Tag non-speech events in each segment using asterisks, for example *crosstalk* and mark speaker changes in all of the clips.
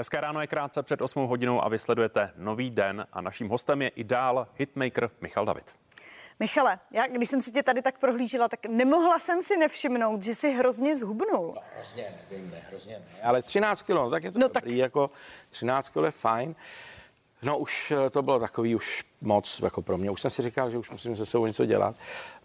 Speaker 1: Hezké ráno je krátce před 8 hodinou a vysledujete nový den a naším hostem je i dál hitmaker Michal David.
Speaker 2: Michale, já když jsem si tě tady tak prohlížela, tak nemohla jsem si nevšimnout, že jsi hrozně zhubnul.
Speaker 3: No, hrozně, nevím, ne, hrozně ne. Ale 13 kilo, no, tak je to no, dobrý, tak... jako 13 kilo je fajn. No už eh, to bylo takový už moc jako pro mě. Už jsem si říkal, že už musím se sebou něco dělat.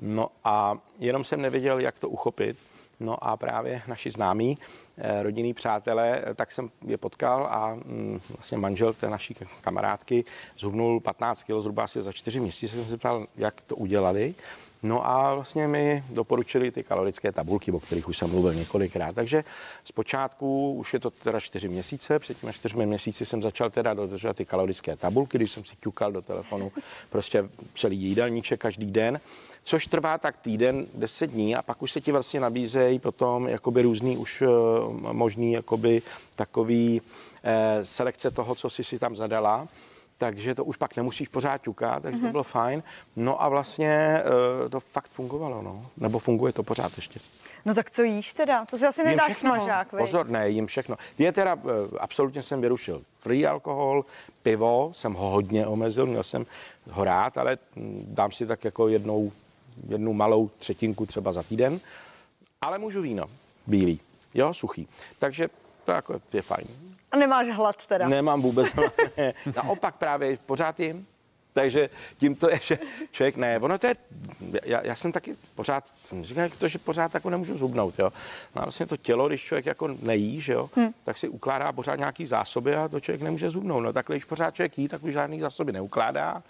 Speaker 3: No a jenom jsem nevěděl, jak to uchopit. No a právě naši známí, eh, rodinní přátelé, eh, tak jsem je potkal a mm, vlastně manžel té naší kamarádky zhubnul 15 kg zhruba asi za 4 měsíce. Jsem se ptal, jak to udělali. No a vlastně mi doporučili ty kalorické tabulky, o kterých už jsem mluvil několikrát. Takže zpočátku už je to teda čtyři měsíce, před těmi čtyřmi měsíci jsem začal teda dodržovat ty kalorické tabulky, když jsem si ťukal do telefonu prostě celý jídelníček každý den, což trvá tak týden, deset dní a pak už se ti vlastně nabízejí potom jakoby různý už uh, možný jakoby takový eh, selekce toho, co jsi si tam zadala takže to už pak nemusíš pořád ťukat, takže mm-hmm. to mhm. bylo fajn. No a vlastně uh, to fakt fungovalo, no. Nebo funguje to pořád ještě.
Speaker 2: No tak co jíš teda? To si asi nedáš všechno, smažák,
Speaker 3: vy? Pozor, ne, jím všechno. Je teda, uh, absolutně jsem vyrušil free alkohol, pivo, jsem ho hodně omezil, měl jsem ho rád, ale hm, dám si tak jako jednou, jednu malou třetinku třeba za týden. Ale můžu víno, bílý, jo, suchý. Takže to jako je fajn.
Speaker 2: A nemáš hlad teda?
Speaker 3: Nemám vůbec. *laughs* Naopak právě pořád jim. Takže tím to je, že člověk ne. Ono to je, já, já jsem taky pořád, jsem říkal to, že pořád jako nemůžu zubnout, jo. No a vlastně to tělo, když člověk jako nejí, že jo, hmm. tak si ukládá pořád nějaký zásoby a to člověk nemůže zubnout. No takhle, když pořád člověk jí, tak už žádný zásoby neukládá.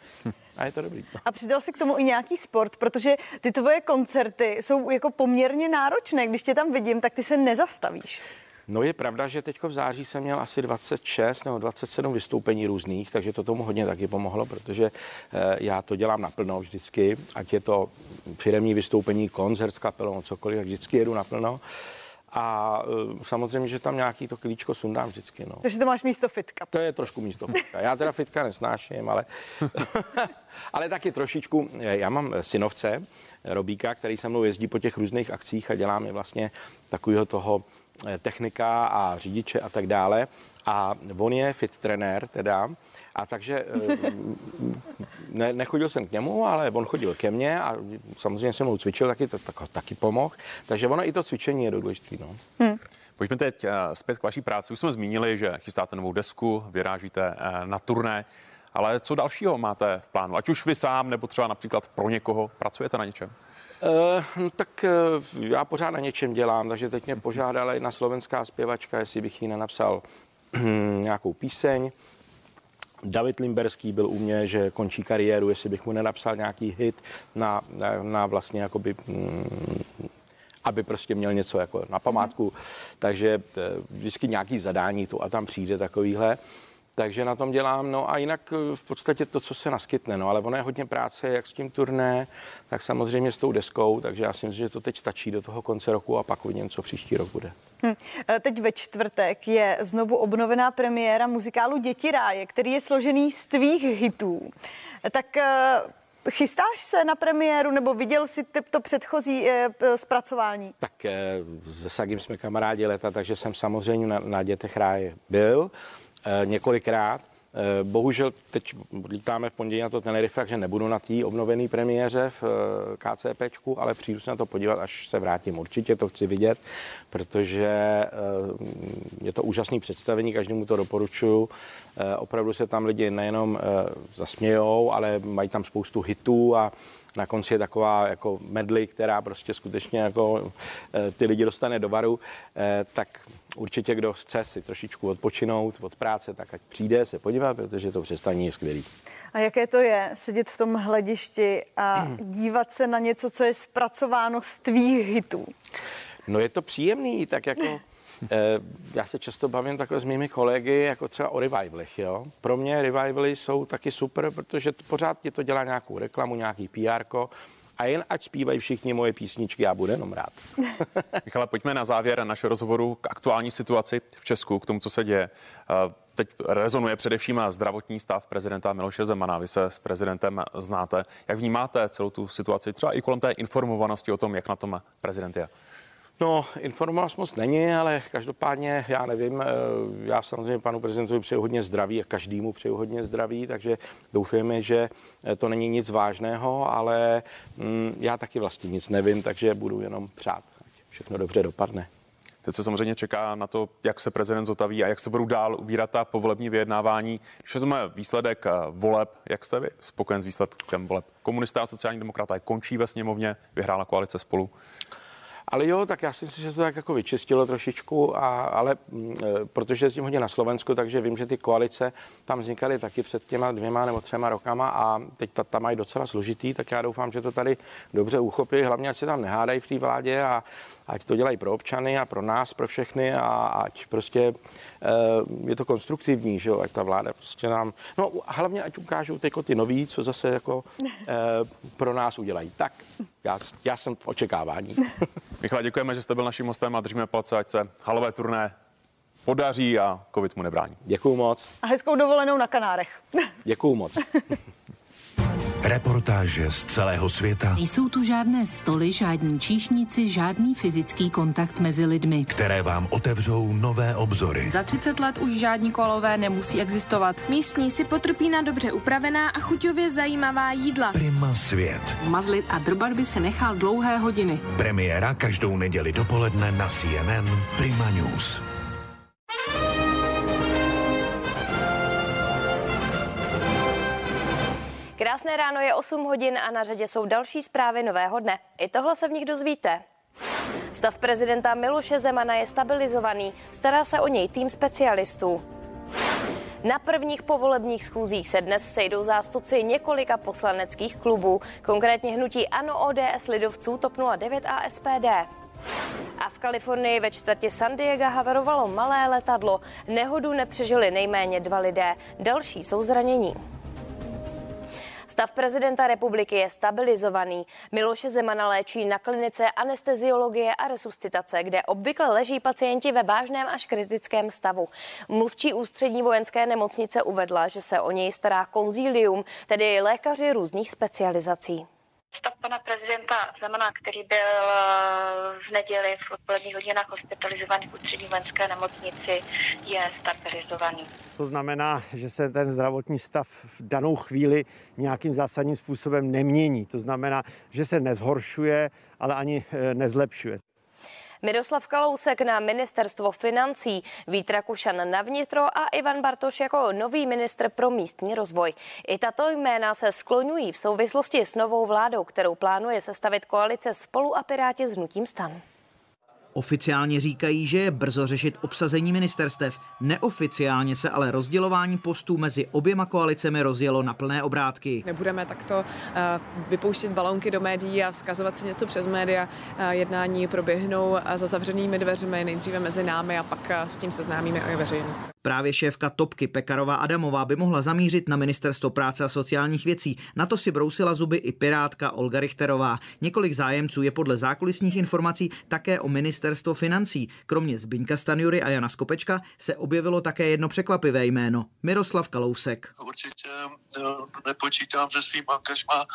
Speaker 3: A je to dobrý.
Speaker 2: A přidal si k tomu i nějaký sport, protože ty tvoje koncerty jsou jako poměrně náročné. Když tě tam vidím, tak ty se nezastavíš.
Speaker 3: No je pravda, že teď v září jsem měl asi 26 nebo 27 vystoupení různých, takže to tomu hodně taky pomohlo, protože eh, já to dělám naplno vždycky, ať je to firemní vystoupení, koncert s kapelou, cokoliv, tak vždycky jedu naplno. A uh, samozřejmě, že tam nějaký to klíčko sundám vždycky. No.
Speaker 2: Takže to máš místo fitka.
Speaker 3: To je trošku místo fitka. Já teda fitka nesnáším, ale, *laughs* ale taky trošičku. Eh, já mám synovce, Robíka, který se mnou jezdí po těch různých akcích a dělá mi vlastně takového toho Eh, technika a řidiče a tak dále. A on je fit trenér teda, a takže eh, *laughs* ne, nechodil jsem k němu, ale on chodil ke mně a samozřejmě se mnou cvičil, taky, tak, taky pomohl. Takže ono i to cvičení je důležité. No. Hmm.
Speaker 1: Pojďme teď eh, zpět k vaší práci. Už jsme zmínili, že chystáte novou desku, vyrážíte na turné, ale co dalšího máte v plánu? Ať už vy sám, nebo třeba například pro někoho, pracujete na něčem?
Speaker 3: Uh, tak uh, já pořád na něčem dělám, takže teď mě požádala jedna slovenská zpěvačka, jestli bych jí nenapsal *clears throat* nějakou píseň. David Limberský byl u mě, že končí kariéru, jestli bych mu nenapsal nějaký hit na, na, na vlastně jakoby, mm, aby prostě měl něco jako na památku. Mm. Takže eh, vždycky nějaký zadání tu a tam přijde takovýhle. Takže na tom dělám, no a jinak eh, v podstatě to, co se naskytne, no ale ono je hodně práce, jak s tím turné, tak samozřejmě s tou deskou, takže já si myslím, že to teď stačí do toho konce roku a pak uvidím, co příští rok bude. Hm.
Speaker 2: Teď ve čtvrtek je znovu obnovená premiéra muzikálu Děti ráje, který je složený z tvých hitů. Tak eh, Chystáš se na premiéru nebo viděl jsi to předchozí e, zpracování?
Speaker 3: Tak e, se Sagim jsme kamarádi leta, takže jsem samozřejmě na, na Dětech ráje byl. Eh, několikrát. Eh, bohužel teď lítáme v pondělí na to Tenerife, takže nebudu na té obnovené premiéře v eh, KCPčku, ale přijdu se na to podívat, až se vrátím. Určitě to chci vidět, protože je to úžasné představení, každému to doporučuju. Opravdu se tam lidi nejenom zasmějou, ale mají tam spoustu hitů a na konci je taková jako medly, která prostě skutečně jako ty lidi dostane do baru, tak určitě kdo chce si trošičku odpočinout od práce, tak ať přijde se podívat, protože to přestání je skvělý.
Speaker 2: A jaké to je sedět v tom hledišti a dívat se na něco, co je zpracováno z tvých hitů?
Speaker 3: No je to příjemný, tak jako eh, *laughs* já se často bavím takhle s mými kolegy, jako třeba o revivalech, jo. Pro mě revivaly jsou taky super, protože pořád ti to dělá nějakou reklamu, nějaký PR, a jen ať zpívají všichni moje písničky, já budu jenom rád. *laughs*
Speaker 1: Michale, pojďme na závěr našeho rozhovoru k aktuální situaci v Česku, k tomu, co se děje. Eh, teď rezonuje především zdravotní stav prezidenta Miloše Zemana. Vy se s prezidentem znáte. Jak vnímáte celou tu situaci, třeba i kolem té informovanosti o tom, jak na tom prezident je?
Speaker 3: No, informovanost moc není, ale každopádně já nevím, eh, já samozřejmě panu prezidentovi přeju hodně zdraví a každému přeju hodně zdraví, takže doufujeme, že eh, to není nic vážného, ale mm, já taky vlastně nic nevím, takže budu jenom přát, všechno dobře dopadne.
Speaker 1: Teď se samozřejmě čeká na to, jak se prezident zotaví a jak se budou dál ubírat ta povolební vyjednávání. Když vezmeme výsledek eh, voleb, jak jste vy spokojen s výsledkem voleb? Komunisté a sociální demokraté končí ve sněmovně, vyhrála koalice spolu.
Speaker 3: Ale jo, tak já si myslím, že to tak jako vyčistilo trošičku, a, ale mm, e, protože jezdím hodně na Slovensku, takže vím, že ty koalice tam vznikaly taky před těma dvěma nebo třema rokama a teď ta, tam mají docela složitý, tak já doufám, že to tady dobře uchopí, hlavně ať se tam nehádají v té vládě a ať to dělají pro občany a pro nás, pro všechny a ať prostě e, je to konstruktivní, že jo, ať ta vláda prostě nám, no hlavně ať ukážou ty noví, co zase jako e, pro nás udělají. Tak, já, já jsem v očekávání. *laughs*
Speaker 1: Michal, děkujeme, že jste byl naším hostem a držíme palce, ať se halové turné podaří a covid mu nebrání.
Speaker 3: Děkuju moc.
Speaker 2: A hezkou dovolenou na Kanárech.
Speaker 3: Děkuju moc. *laughs*
Speaker 4: Reportáže z celého světa.
Speaker 5: Nejsou tu žádné stoly, žádní číšníci, žádný fyzický kontakt mezi lidmi,
Speaker 4: které vám otevřou nové obzory.
Speaker 6: Za 30 let už žádní kolové nemusí existovat.
Speaker 7: Místní si potrpí na dobře upravená a chuťově zajímavá jídla.
Speaker 4: Prima svět.
Speaker 6: Mazlit a drbat by se nechal dlouhé hodiny.
Speaker 4: Premiéra každou neděli dopoledne na CNN Prima News.
Speaker 8: Krásné ráno je 8 hodin a na řadě jsou další zprávy nového dne. I tohle se v nich dozvíte. Stav prezidenta Miloše Zemana je stabilizovaný, stará se o něj tým specialistů. Na prvních povolebních schůzích se dnes sejdou zástupci několika poslaneckých klubů, konkrétně hnutí ANO, ODS, Lidovců, TOP 09 a SPD. A v Kalifornii ve čtvrti San Diego haverovalo malé letadlo. Nehodu nepřežili nejméně dva lidé, další jsou zranění. Stav prezidenta republiky je stabilizovaný. Miloše Zemana léčí na klinice anesteziologie a resuscitace, kde obvykle leží pacienti ve vážném až kritickém stavu. Mluvčí ústřední vojenské nemocnice uvedla, že se o něj stará konzílium, tedy lékaři různých specializací.
Speaker 9: Stav pana prezidenta Zemana, který byl eh, v neděli v odpoledních hodinách hospitalizovaný v ústřední vojenské nemocnici, je stabilizovaný.
Speaker 10: To znamená, že se ten zdravotní stav v danou chvíli nějakým zásadním způsobem nemění. To znamená, že se nezhoršuje, ale ani eh, nezlepšuje.
Speaker 8: Miroslav Kalousek na ministerstvo financí, Vít Rakušan na vnitro a Ivan Bartoš jako nový ministr pro místní rozvoj. I tato jména se skloňují v souvislosti s novou vládou, kterou plánuje sestavit koalice spolu a Piráti s hnutím stan.
Speaker 11: Oficiálně říkají, že je brzo řešit obsazení ministerstev. Neoficiálně se ale rozdělování postů mezi oběma koalicemi rozjelo na plné obrátky.
Speaker 12: Nebudeme takto eh, vypouštět balonky do médií a vzkazovat si něco přes média. Eh, jednání proběhnou eh, za zavřenými dveřmi, nejdříve mezi námi a pak s tím seznámíme i veřejnost.
Speaker 11: Právě šéfka Topky Pekarová Adamová by mohla zamířit na ministerstvo práce a sociálních věcí. Na to si brousila zuby i pirátka Olga Richterová. Několik zájemců je podle zákulisních informací také o ministerstvo financí. Kromě Zbyňka Stanjury a Jana Skopečka se objevilo také jedno překvapivé jméno. Miroslav Kalousek.
Speaker 13: Určitě eh, nepočítám se svým angažmá,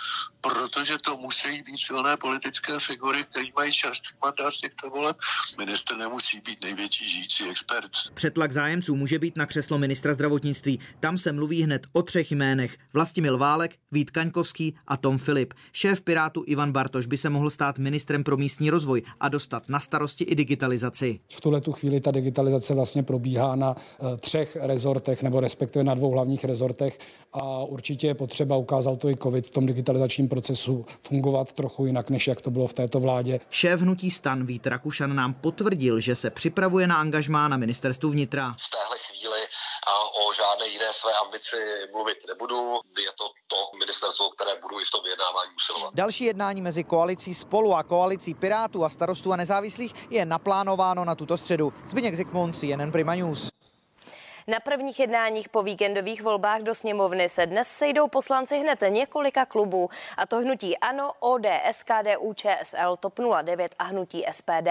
Speaker 13: protože to musí být silné politické figury, které mají čerstvý mandát z těchto voleb. Minister nemusí být největší žijící expert.
Speaker 11: Přetlak zájemců může být na křeslo ministra zdravotnictví. Tam se mluví hned o třech jménech. Vlastimil Válek, Vít Kaňkovský a Tom Filip. Šéf Pirátu Ivan Bartoš by se mohl stát ministrem pro místní rozvoj a dostat na starosti i digitalizaci.
Speaker 14: V tuhle tu chvíli ta digitalizace vlastně probíhá na uh, třech rezortech, nebo respektive na dvou hlavních rezortech a určitě je potřeba, ukázal to i COVID, v tom digitalizačním procesu fungovat trochu jinak, než jak to bylo v této vládě.
Speaker 11: Šéf hnutí stan Vít Rakušan nám potvrdil, že se připravuje na angažmá na ministerstvu vnitra.
Speaker 13: V téhle chvíli a o žádné jiné své ambici mluvit nebudu. Je to to ministerstvo, které budu i v tom vyjednávání usilovat.
Speaker 11: Další jednání mezi koalicí Spolu a koalicí Pirátů a starostů a nezávislých je naplánováno na tuto středu. Zbyněk Zikmund, CNN Prima News.
Speaker 8: Na prvních jednáních po víkendových volbách do sněmovny se dnes sejdou poslanci hned několika klubů, a to hnutí ANO, ODS, KDU, ČSL, TOP 09 a hnutí SPD.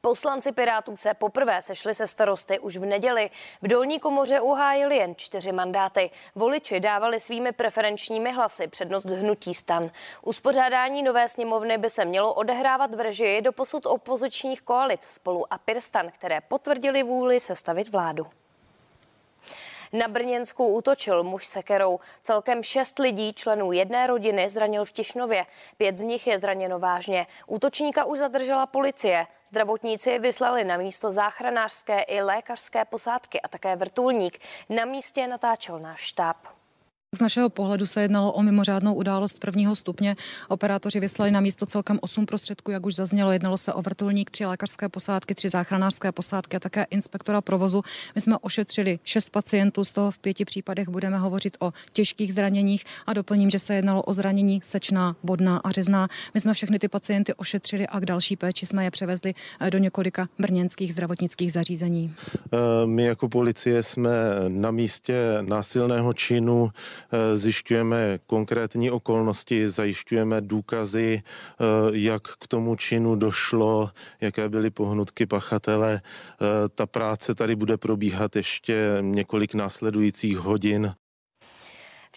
Speaker 8: Poslanci Pirátů se poprvé sešli se starosty už v neděli. V dolní komoře uhájili jen čtyři mandáty. Voliči dávali svými preferenčními hlasy přednost hnutí stan. Uspořádání nové sněmovny by se mělo odehrávat v režii do posud opozičních koalic spolu a Pirstan, které potvrdili vůli sestavit vládu. Na Brněnsku útočil muž sekerou. Celkem šest lidí, členů jedné rodiny, zranil v Tišnově. Pět z nich je zraněno vážně. Útočníka už zadržela policie. Zdravotníci vyslali na místo záchranářské i lékařské posádky a také vrtulník. Na místě natáčel náš štáb.
Speaker 15: Z našeho pohledu se jednalo o mimořádnou událost prvního stupně. Operátoři vyslali na místo celkem 8 prostředků, jak už zaznělo. Jednalo se o vrtulník, tři lékařské posádky, tři záchranářské posádky a také inspektora provozu. My jsme ošetřili šest pacientů, z toho v pěti případech budeme hovořit o těžkých zraněních a doplním, že se jednalo o zranění sečná, bodná a řezná. My jsme všechny ty pacienty ošetřili a k další péči jsme je převezli eh, do několika brněnských zdravotnických zařízení.
Speaker 16: Eh, my jako policie jsme na místě násilného činu zjišťujeme konkrétní okolnosti, zajišťujeme důkazy, eh, jak k tomu činu došlo, jaké byly pohnutky pachatele. Eh, ta práce tady bude probíhat ještě několik následujících hodin.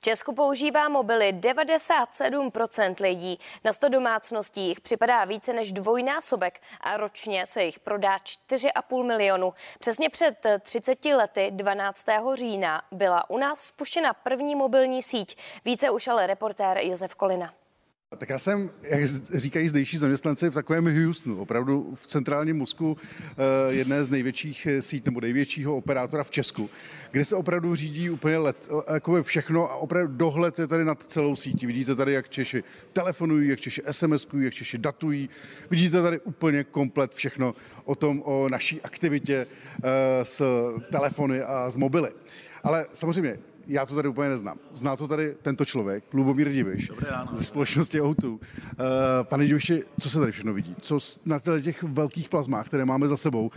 Speaker 8: Česku používá mobily 97% lidí. Na 100 domácností jich připadá více než dvojnásobek a ročně se jich prodá 4,5 milionu. Přesně před 30 lety, 12. října, byla u nás spuštěna první mobilní síť. Více už ale reportér Josef Kolina.
Speaker 17: Tak já jsem, jak říkají zdejší zaměstnanci, v takovém Houstonu, opravdu v centrálním mozku eh, jedné z největších eh, sít nebo největšího operátora v Česku, kde se opravdu řídí úplně let, jako všechno a opravdu dohled je tady nad celou sítí. Vidíte tady, jak Češi telefonují, jak Češi SMSkují, jak Češi datují. Vidíte tady úplně komplet všechno o tom, o naší aktivitě s telefony a s mobily. Ale samozřejmě já to tady úplně neznám. Zná to tady tento člověk, Lubomír Diviš, ze společnosti O2. Uh, pane Diviši, co se tady všechno vidí? Co na těch velkých plazmách, které máme za sebou, uh,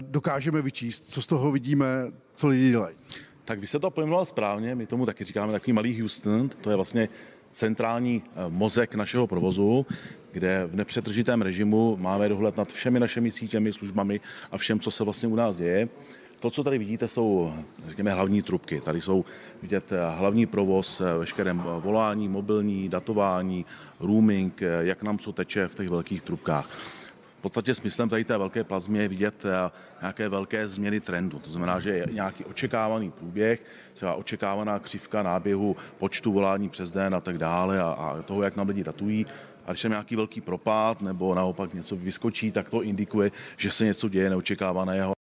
Speaker 17: dokážeme vyčíst? Co z toho vidíme? Co lidi dělají?
Speaker 18: Tak vy jste to pojmenoval správně, my tomu taky říkáme takový malý Houston, to je vlastně centrální eh, mozek našeho provozu, kde v nepřetržitém režimu máme dohled nad všemi našimi sítěmi, službami a všem, co se vlastně u nás děje. To, co tady vidíte, jsou, řekněme, hlavní trubky. Tady jsou vidět eh, hlavní provoz, eh, veškerém volání, mobilní, datování, roaming, eh, jak nám co teče v těch velkých trubkách. V podstatě smyslem tady té velké plazmy je vidět nějaké velké změny trendu. To znamená, že je nějaký očekávaný průběh, třeba očekávaná křivka náběhu počtu volání přes den a tak dále a, a toho, jak nám lidi datují. A když je nějaký velký propad nebo naopak něco vyskočí, tak to indikuje, že se něco děje neočekávaného.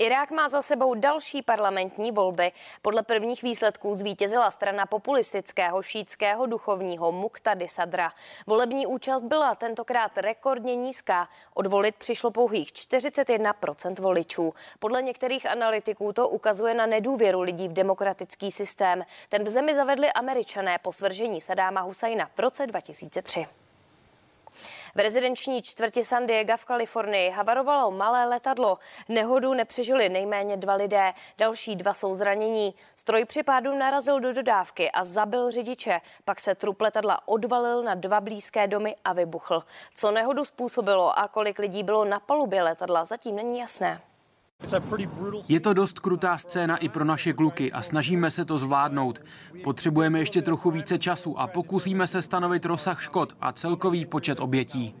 Speaker 8: Irák má za sebou další parlamentní volby. Podle prvních výsledků zvítězila strana populistického šítského duchovního Muqtady Sadra. Volební účast byla tentokrát rekordně nízká. Odvolit přišlo pouhých 41% voličů. Podle některých analytiků to ukazuje na nedůvěru lidí v demokratický systém. Ten v zemi zavedli američané po svržení Sadáma Husajna v roce 2003. V rezidenční čtvrti San Diego v Kalifornii havarovalo malé letadlo. Nehodu nepřežili nejméně dva lidé, další dva jsou zranění. Stroj při pádu narazil do dodávky a zabil řidiče. Pak se trup letadla odvalil na dva blízké domy a vybuchl. Co nehodu způsobilo a kolik lidí bylo na palubě letadla, zatím není jasné.
Speaker 19: Je to dost krutá scéna i pro naše kluky a snažíme se to zvládnout. Potřebujeme ještě trochu více času a pokusíme se stanovit rozsah škod a celkový počet obětí.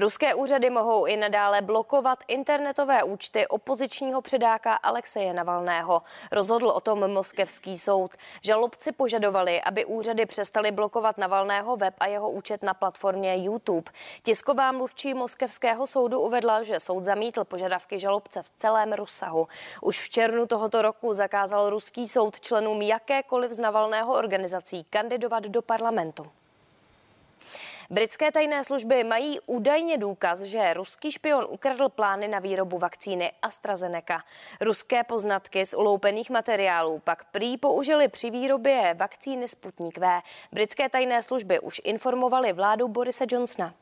Speaker 8: Ruské úřady mohou i nadále blokovat internetové účty opozičního předáka Alexeje Navalného. Rozhodl o tom moskevský soud. Žalobci požadovali, aby úřady přestaly blokovat Navalného web a jeho účet na platformě YouTube. Tisková mluvčí moskevského soudu uvedla, že soud zamítl požadavky žalobce v celém rozsahu. Už v červnu tohoto roku zakázal ruský soud členům jakékoliv z Navalného organizací kandidovat do parlamentu. Britské tajné služby mají údajně důkaz, že ruský špion ukradl plány na výrobu vakcíny AstraZeneca. Ruské poznatky z uloupených materiálů pak prý použili při výrobě vakcíny Sputnik V. Britské tajné služby už informovali vládu Borise Johnsona.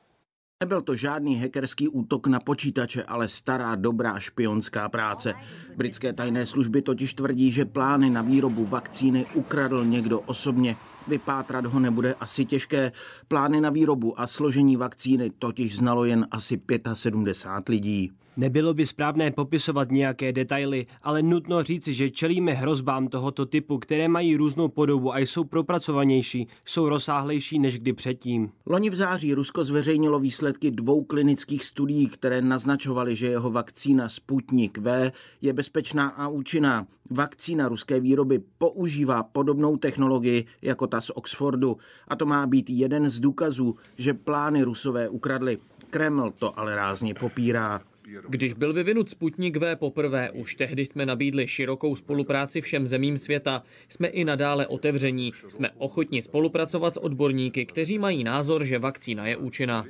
Speaker 20: Nebyl to žádný hackerský útok na počítače, ale stará dobrá špionská práce. Britské tajné služby totiž tvrdí, že plány na výrobu vakcíny ukradl někdo osobně. Vypátrat ho nebude asi těžké. Plány na výrobu a složení vakcíny totiž znalo jen asi 75 lidí.
Speaker 21: Nebylo by správné popisovat nějaké detaily, ale nutno říci, že čelíme hrozbám tohoto typu, které mají různou podobu a jsou propracovanější, jsou rozsáhlejší než kdy předtím.
Speaker 20: Loni v září Rusko zveřejnilo výsledky dvou klinických studií, které naznačovaly, že jeho vakcína Sputnik V je bezpečná a účinná. Vakcína ruské výroby používá podobnou technologii jako ta z Oxfordu a to má být jeden z důkazů, že plány Rusové ukradli. Kreml to ale rázně popírá.
Speaker 22: Když byl vyvinut Sputnik V poprvé, už tehdy jsme nabídli širokou spolupráci všem zemím světa. Jsme i nadále otevření. Jsme ochotni spolupracovat s odborníky, kteří mají názor, že vakcína je účinná.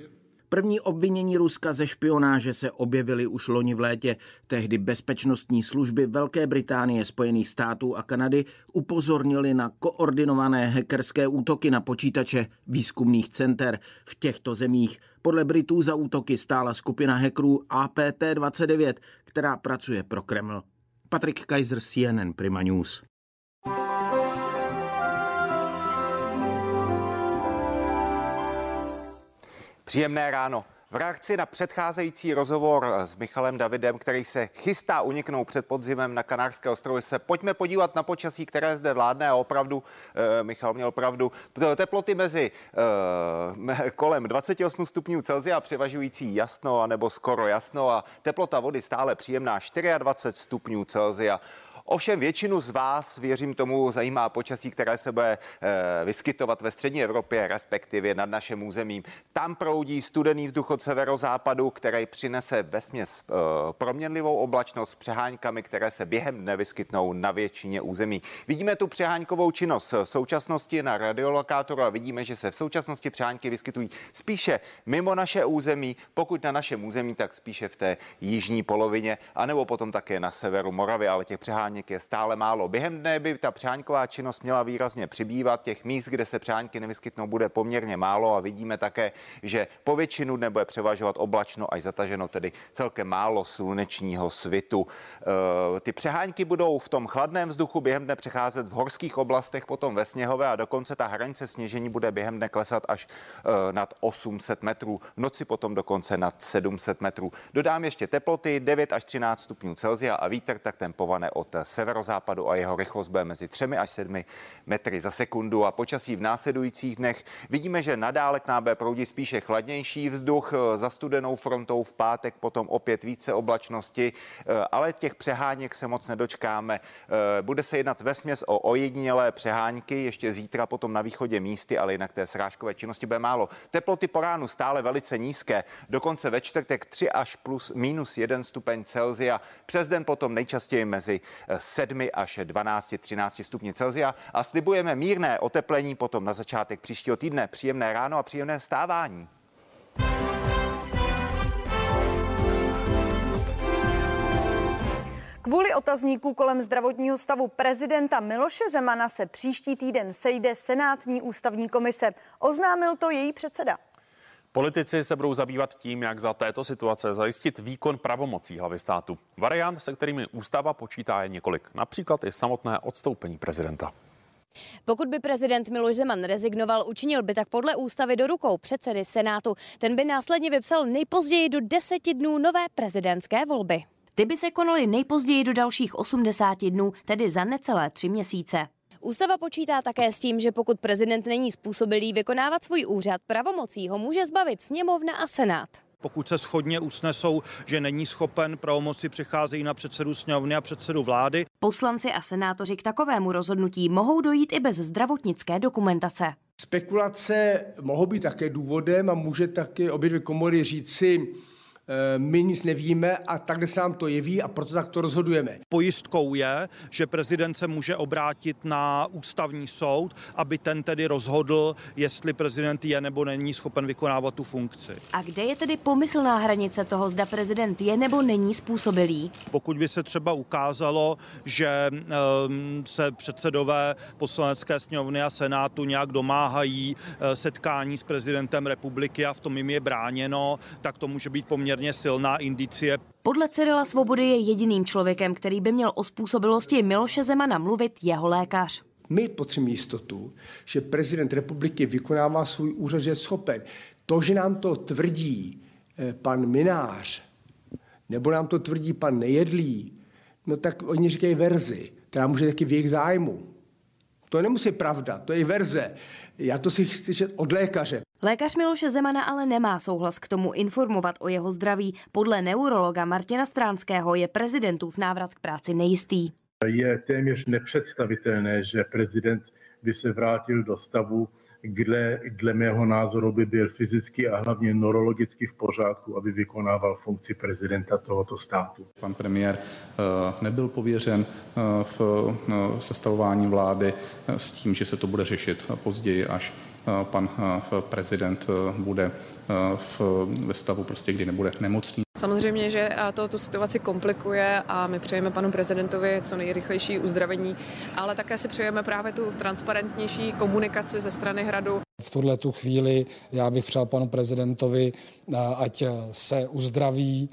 Speaker 20: První obvinění Ruska ze špionáže se objevily už loni v létě. Tehdy bezpečnostní služby Velké Británie, Spojených států a Kanady upozornili na koordinované hackerské útoky na počítače výzkumných center v těchto zemích. Podle Britů za útoky stála skupina hackerů APT-29, která pracuje pro Kreml. Patrik Kaiser, CNN Prima News.
Speaker 23: Příjemné ráno. V reakci na předcházející rozhovor s Michalem Davidem, který se chystá uniknout před podzimem na Kanárské ostrovy, se pojďme podívat na počasí, které zde vládne a opravdu, eh, Michal měl pravdu, teploty mezi eh, kolem 28 stupňů Celsia převažující jasno anebo skoro jasno a teplota vody stále příjemná 24 stupňů Celsia. Ovšem většinu z vás, věřím tomu, zajímá počasí, které se bude eh, vyskytovat ve střední Evropě, respektive nad naším územím. Tam proudí studený vzduch od severozápadu, který přinese vesměs eh, proměnlivou oblačnost s přeháňkami, které se během dne vyskytnou na většině území. Vidíme tu přeháňkovou činnost v současnosti na radiolokátoru a vidíme, že se v současnosti přeháňky vyskytují spíše mimo naše území, pokud na našem území, tak spíše v té jižní polovině, anebo potom také na severu Moravy, ale těch přeháňků přeháněk je stále málo. Během dne by ta přeháňková činnost měla výrazně přibývat. Těch míst, kde se přeháňky nevyskytnou, bude poměrně málo a vidíme také, že po většinu dne bude převažovat oblačno až zataženo, tedy celkem málo slunečního svitu. E, ty přeháňky budou v tom chladném vzduchu během dne přecházet v horských oblastech, potom ve sněhové a dokonce ta hranice sněžení bude během dne klesat až e, nad 800 metrů. V noci potom dokonce nad 700 metrů. Dodám ještě teploty 9 až 13 stupňů Celsia a vítr tak tempované od severozápadu a jeho rychlost bude mezi 3 až 7 metry za sekundu a počasí v následujících dnech vidíme, že nadále k nábe proudí spíše chladnější vzduch za studenou frontou v pátek, potom opět více oblačnosti, ale těch přeháněk se moc nedočkáme. Bude se jednat ve směs o ojedinělé přehánky, ještě zítra potom na východě místy, ale jinak té srážkové činnosti bude málo. Teploty po ránu stále velice nízké, dokonce ve čtvrtek 3 až plus minus 1 stupeň Celzia. Přes den potom nejčastěji mezi 7 až 12, 13 stupňů Celsia a slibujeme mírné oteplení potom na začátek příštího týdne. Příjemné ráno a příjemné stávání.
Speaker 2: Kvůli otazníků kolem zdravotního stavu prezidenta Miloše Zemana se příští týden sejde Senátní ústavní komise. Oznámil to její předseda.
Speaker 1: Politici se budou zabývat tím, jak za této situace zajistit výkon pravomocí hlavy státu. Variant, se kterými ústava počítá, je několik. Například i samotné odstoupení prezidenta.
Speaker 8: Pokud by prezident Miloš Zeman rezignoval, učinil by tak podle ústavy do rukou předsedy Senátu. Ten by následně vypsal nejpozději do deseti dnů nové prezidentské volby. Ty by se konaly nejpozději do dalších 80 dnů, tedy za necelé tři měsíce. Ústava počítá také s tím, že pokud prezident není způsobilý vykonávat svůj úřad, pravomocí ho může zbavit sněmovna a senát.
Speaker 24: Pokud se schodně usnesou, že není schopen, pravomoci přecházejí na předsedu sněmovny a předsedu vlády.
Speaker 8: Poslanci a senátoři k takovému rozhodnutí mohou dojít i bez zdravotnické dokumentace.
Speaker 25: Spekulace mohou být také důvodem a může také obě dvě komory říci,
Speaker 26: my nic nevíme a takhle se nám to jeví a proto tak to rozhodujeme.
Speaker 24: Pojistkou je, že prezident se může obrátit na ústavní soud, aby ten tedy rozhodl, jestli prezident je nebo není schopen vykonávat tu funkci.
Speaker 8: A kde je tedy pomyslná hranice toho, zda prezident je nebo není způsobilý?
Speaker 24: Pokud by se třeba ukázalo, že um, se předsedové poslanecké sněmovny a senátu nějak domáhají uh, setkání s prezidentem republiky a v tom jim je bráněno, tak to může být poměrně poměrně silná indicie.
Speaker 8: Podle Cyrila Svobody je jediným člověkem, který by měl o způsobilosti Miloše Zemana mluvit jeho lékař.
Speaker 26: My potřebujeme jistotu, že prezident republiky vykonává svůj úřad, že je schopen. To, že nám to tvrdí eh, pan Minář, nebo nám to tvrdí pan Nejedlý, no tak oni říkají verzi, která může taky v jejich zájmu. To nemusí pravda, to je verze. Já to si chci slyšet od lékaře.
Speaker 8: Lékař Miloše Zemana ale nemá souhlas k tomu informovat o jeho zdraví. Podle neurologa Martina Stránského je prezidentův návrat k práci nejistý.
Speaker 27: Je téměř nepředstavitelné, že prezident by se vrátil do stavu, kde dle mého názoru by byl fyzicky a hlavně neurologicky v pořádku, aby vykonával funkci prezidenta tohoto státu.
Speaker 28: Pan premiér eh, nebyl pověřen eh, v eh, sestavování vlády s tím, že se to bude řešit později, až pan prezident bude v, ve stavu, prostě, kdy nebude nemocný.
Speaker 12: Samozřejmě, že to tu situaci komplikuje a my přejeme panu prezidentovi co nejrychlejší uzdravení, ale také si přejeme právě tu transparentnější komunikaci ze strany hradu.
Speaker 14: V tuhle tu chvíli já bych přál panu prezidentovi, ať se uzdraví,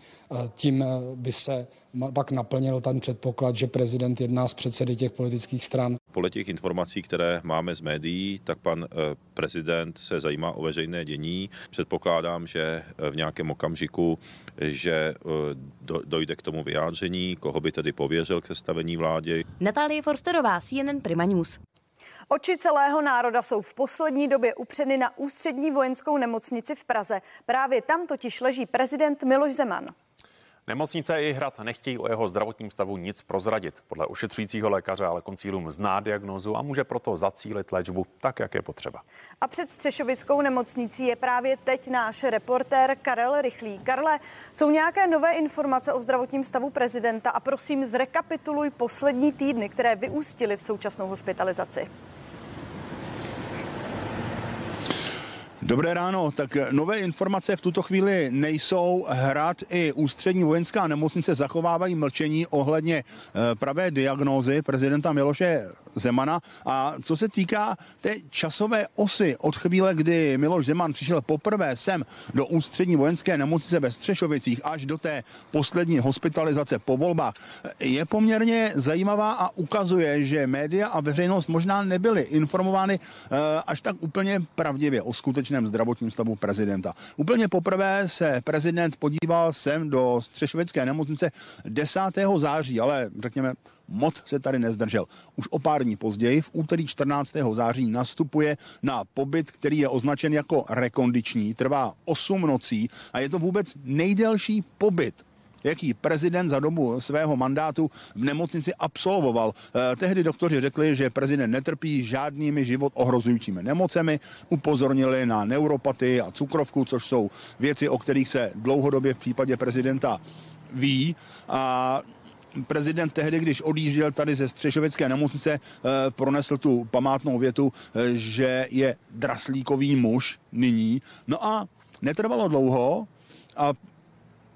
Speaker 14: tím by se pak naplnil ten předpoklad, že prezident jedná s předsedy těch politických stran.
Speaker 29: Podle těch informací, které máme z médií, tak pan eh, prezident se zajímá o veřejné dění. Předpokládám, že eh, v nějakém okamžiku, že eh, dojde k tomu vyjádření, koho by tedy pověřil k sestavení vlády.
Speaker 8: Natálie Forsterová, CNN Prima News.
Speaker 2: Oči celého národa jsou v poslední době upřeny na ústřední vojenskou nemocnici v Praze. Právě tam totiž leží prezident Miloš Zeman.
Speaker 1: Nemocnice i hrad nechtějí o jeho zdravotním stavu nic prozradit. Podle ošetřujícího lékaře ale koncílům zná diagnózu a může proto zacílit léčbu tak, jak je potřeba.
Speaker 2: A před Střešovickou nemocnicí je právě teď náš reportér Karel Rychlý. Karle, jsou nějaké nové informace o zdravotním stavu prezidenta a prosím zrekapituluj poslední týdny, které vyústily v současnou hospitalizaci.
Speaker 25: Dobré ráno, tak nové informace v tuto chvíli nejsou. Hrad i ústřední vojenská nemocnice zachovávají mlčení ohledně eh, pravé diagnózy prezidenta Miloše Zemana. A co se týká té časové osy od chvíle, kdy Miloš Zeman přišel poprvé sem do ústřední vojenské nemocnice ve Střešovicích až do té poslední hospitalizace po volbách, je poměrně zajímavá a ukazuje, že média a veřejnost možná nebyly informovány eh, až tak úplně pravdivě o skutečnosti skutečném zdravotním stavu prezidenta. Úplně poprvé se prezident podíval sem do Střešovické nemocnice 10. září, ale řekněme, moc se tady nezdržel. Už o pár dní později, v úterý 14. září, nastupuje na pobyt, který je označen jako rekondiční, trvá 8 nocí a je to vůbec nejdelší pobyt jaký prezident za dobu svého mandátu v nemocnici absolvoval. Eh, tehdy doktoři řekli, že prezident netrpí žádnými život ohrozujícími nemocemi, upozornili na neuropatii a cukrovku, což jsou věci, o kterých se dlouhodobě v případě prezidenta ví. A prezident tehdy, když odjížděl tady ze Střešovické nemocnice, eh, pronesl tu památnou větu, eh, že je draslíkový muž nyní. No a netrvalo dlouho a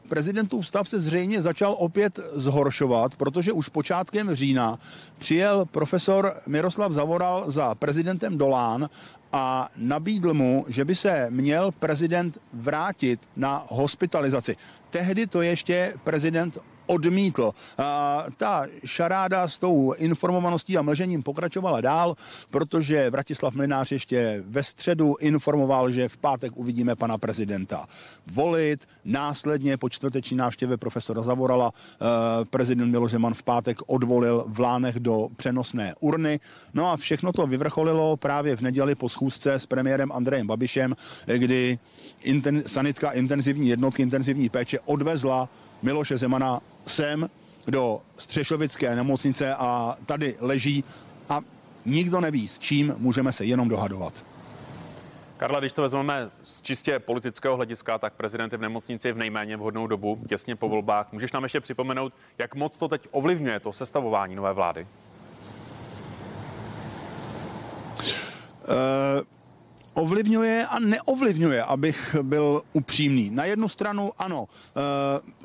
Speaker 25: prezidentův stav se zřejmě začal opět zhoršovat, protože už počátkem října přijel profesor Miroslav Zavoral za prezidentem Dolán a nabídl mu, že by se měl prezident vrátit na hospitalizaci. Tehdy to ještě prezident odmítl. A ta šaráda s tou informovaností a mlžením pokračovala dál, protože Vratislav Mlinář ještě ve středu informoval, že v pátek uvidíme pana prezidenta volit. Následně po čtvrteční návštěvě profesora Zavorala eh, prezident Miloš Zeman v pátek odvolil v Lánech do přenosné urny. No a všechno to vyvrcholilo právě v neděli po schůzce s premiérem Andrejem Babišem, kdy inten, sanitka intenzivní jednotky intenzivní péče odvezla Miloše Zemana sem do Střešovické nemocnice a tady leží a nikdo neví, s čím můžeme se jenom dohadovat.
Speaker 1: Karla, když to vezmeme z čistě politického hlediska, tak prezident je v nemocnici v nejméně vhodnou dobu, těsně po volbách. Můžeš nám ještě připomenout, jak moc to teď ovlivňuje to sestavování nové vlády?
Speaker 25: Uh ovlivňuje a neovlivňuje, abych byl upřímný. Na jednu stranu ano, eh,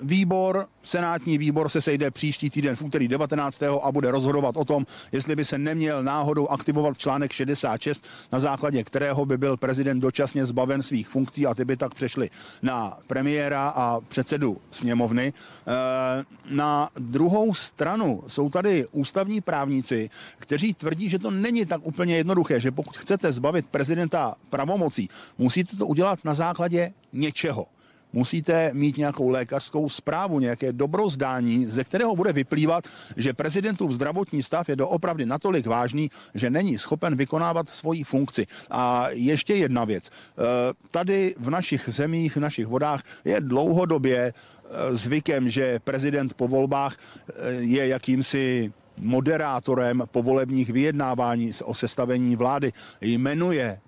Speaker 25: výbor, senátní výbor se sejde příští týden v úterý 19. a bude rozhodovat o tom, jestli by se neměl náhodou aktivovat článek 66, na základě kterého by byl prezident dočasně zbaven svých funkcí a ty by tak přešly na premiéra a předsedu sněmovny. Eh, na druhou stranu jsou tady ústavní právníci, kteří tvrdí, že to není tak úplně jednoduché, že pokud chcete zbavit prezidenta pravomocí. Musíte to udělat na základě něčeho. Musíte mít nějakou lékařskou zprávu, nějaké dobrozdání, ze kterého bude vyplývat, že prezidentův zdravotní stav je doopravdy natolik vážný, že není schopen vykonávat svoji funkci. A ještě jedna věc. Eh, tady v našich zemích, v našich vodách je dlouhodobě eh, zvykem, že prezident po volbách eh, je jakýmsi moderátorem povolebních vyjednávání o sestavení vlády, jmenuje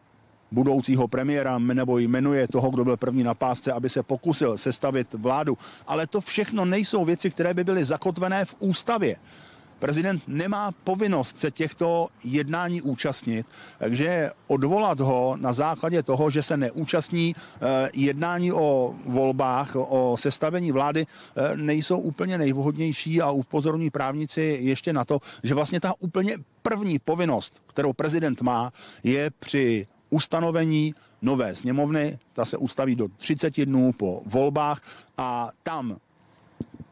Speaker 25: budoucího premiéra nebo jmenuje toho, kdo byl první na pásce, aby se pokusil sestavit vládu. Ale to všechno nejsou věci, které by byly zakotvené v ústavě. Prezident nemá povinnost se těchto jednání účastnit, takže odvolat ho na základě toho, že se neúčastní eh, jednání o volbách, o sestavení vlády, eh, nejsou úplně nejvhodnější a upozorní právníci ještě na to, že vlastně ta úplně první povinnost, kterou prezident má, je při ustanovení nové sněmovny, ta se ustaví do 30 dnů po volbách a tam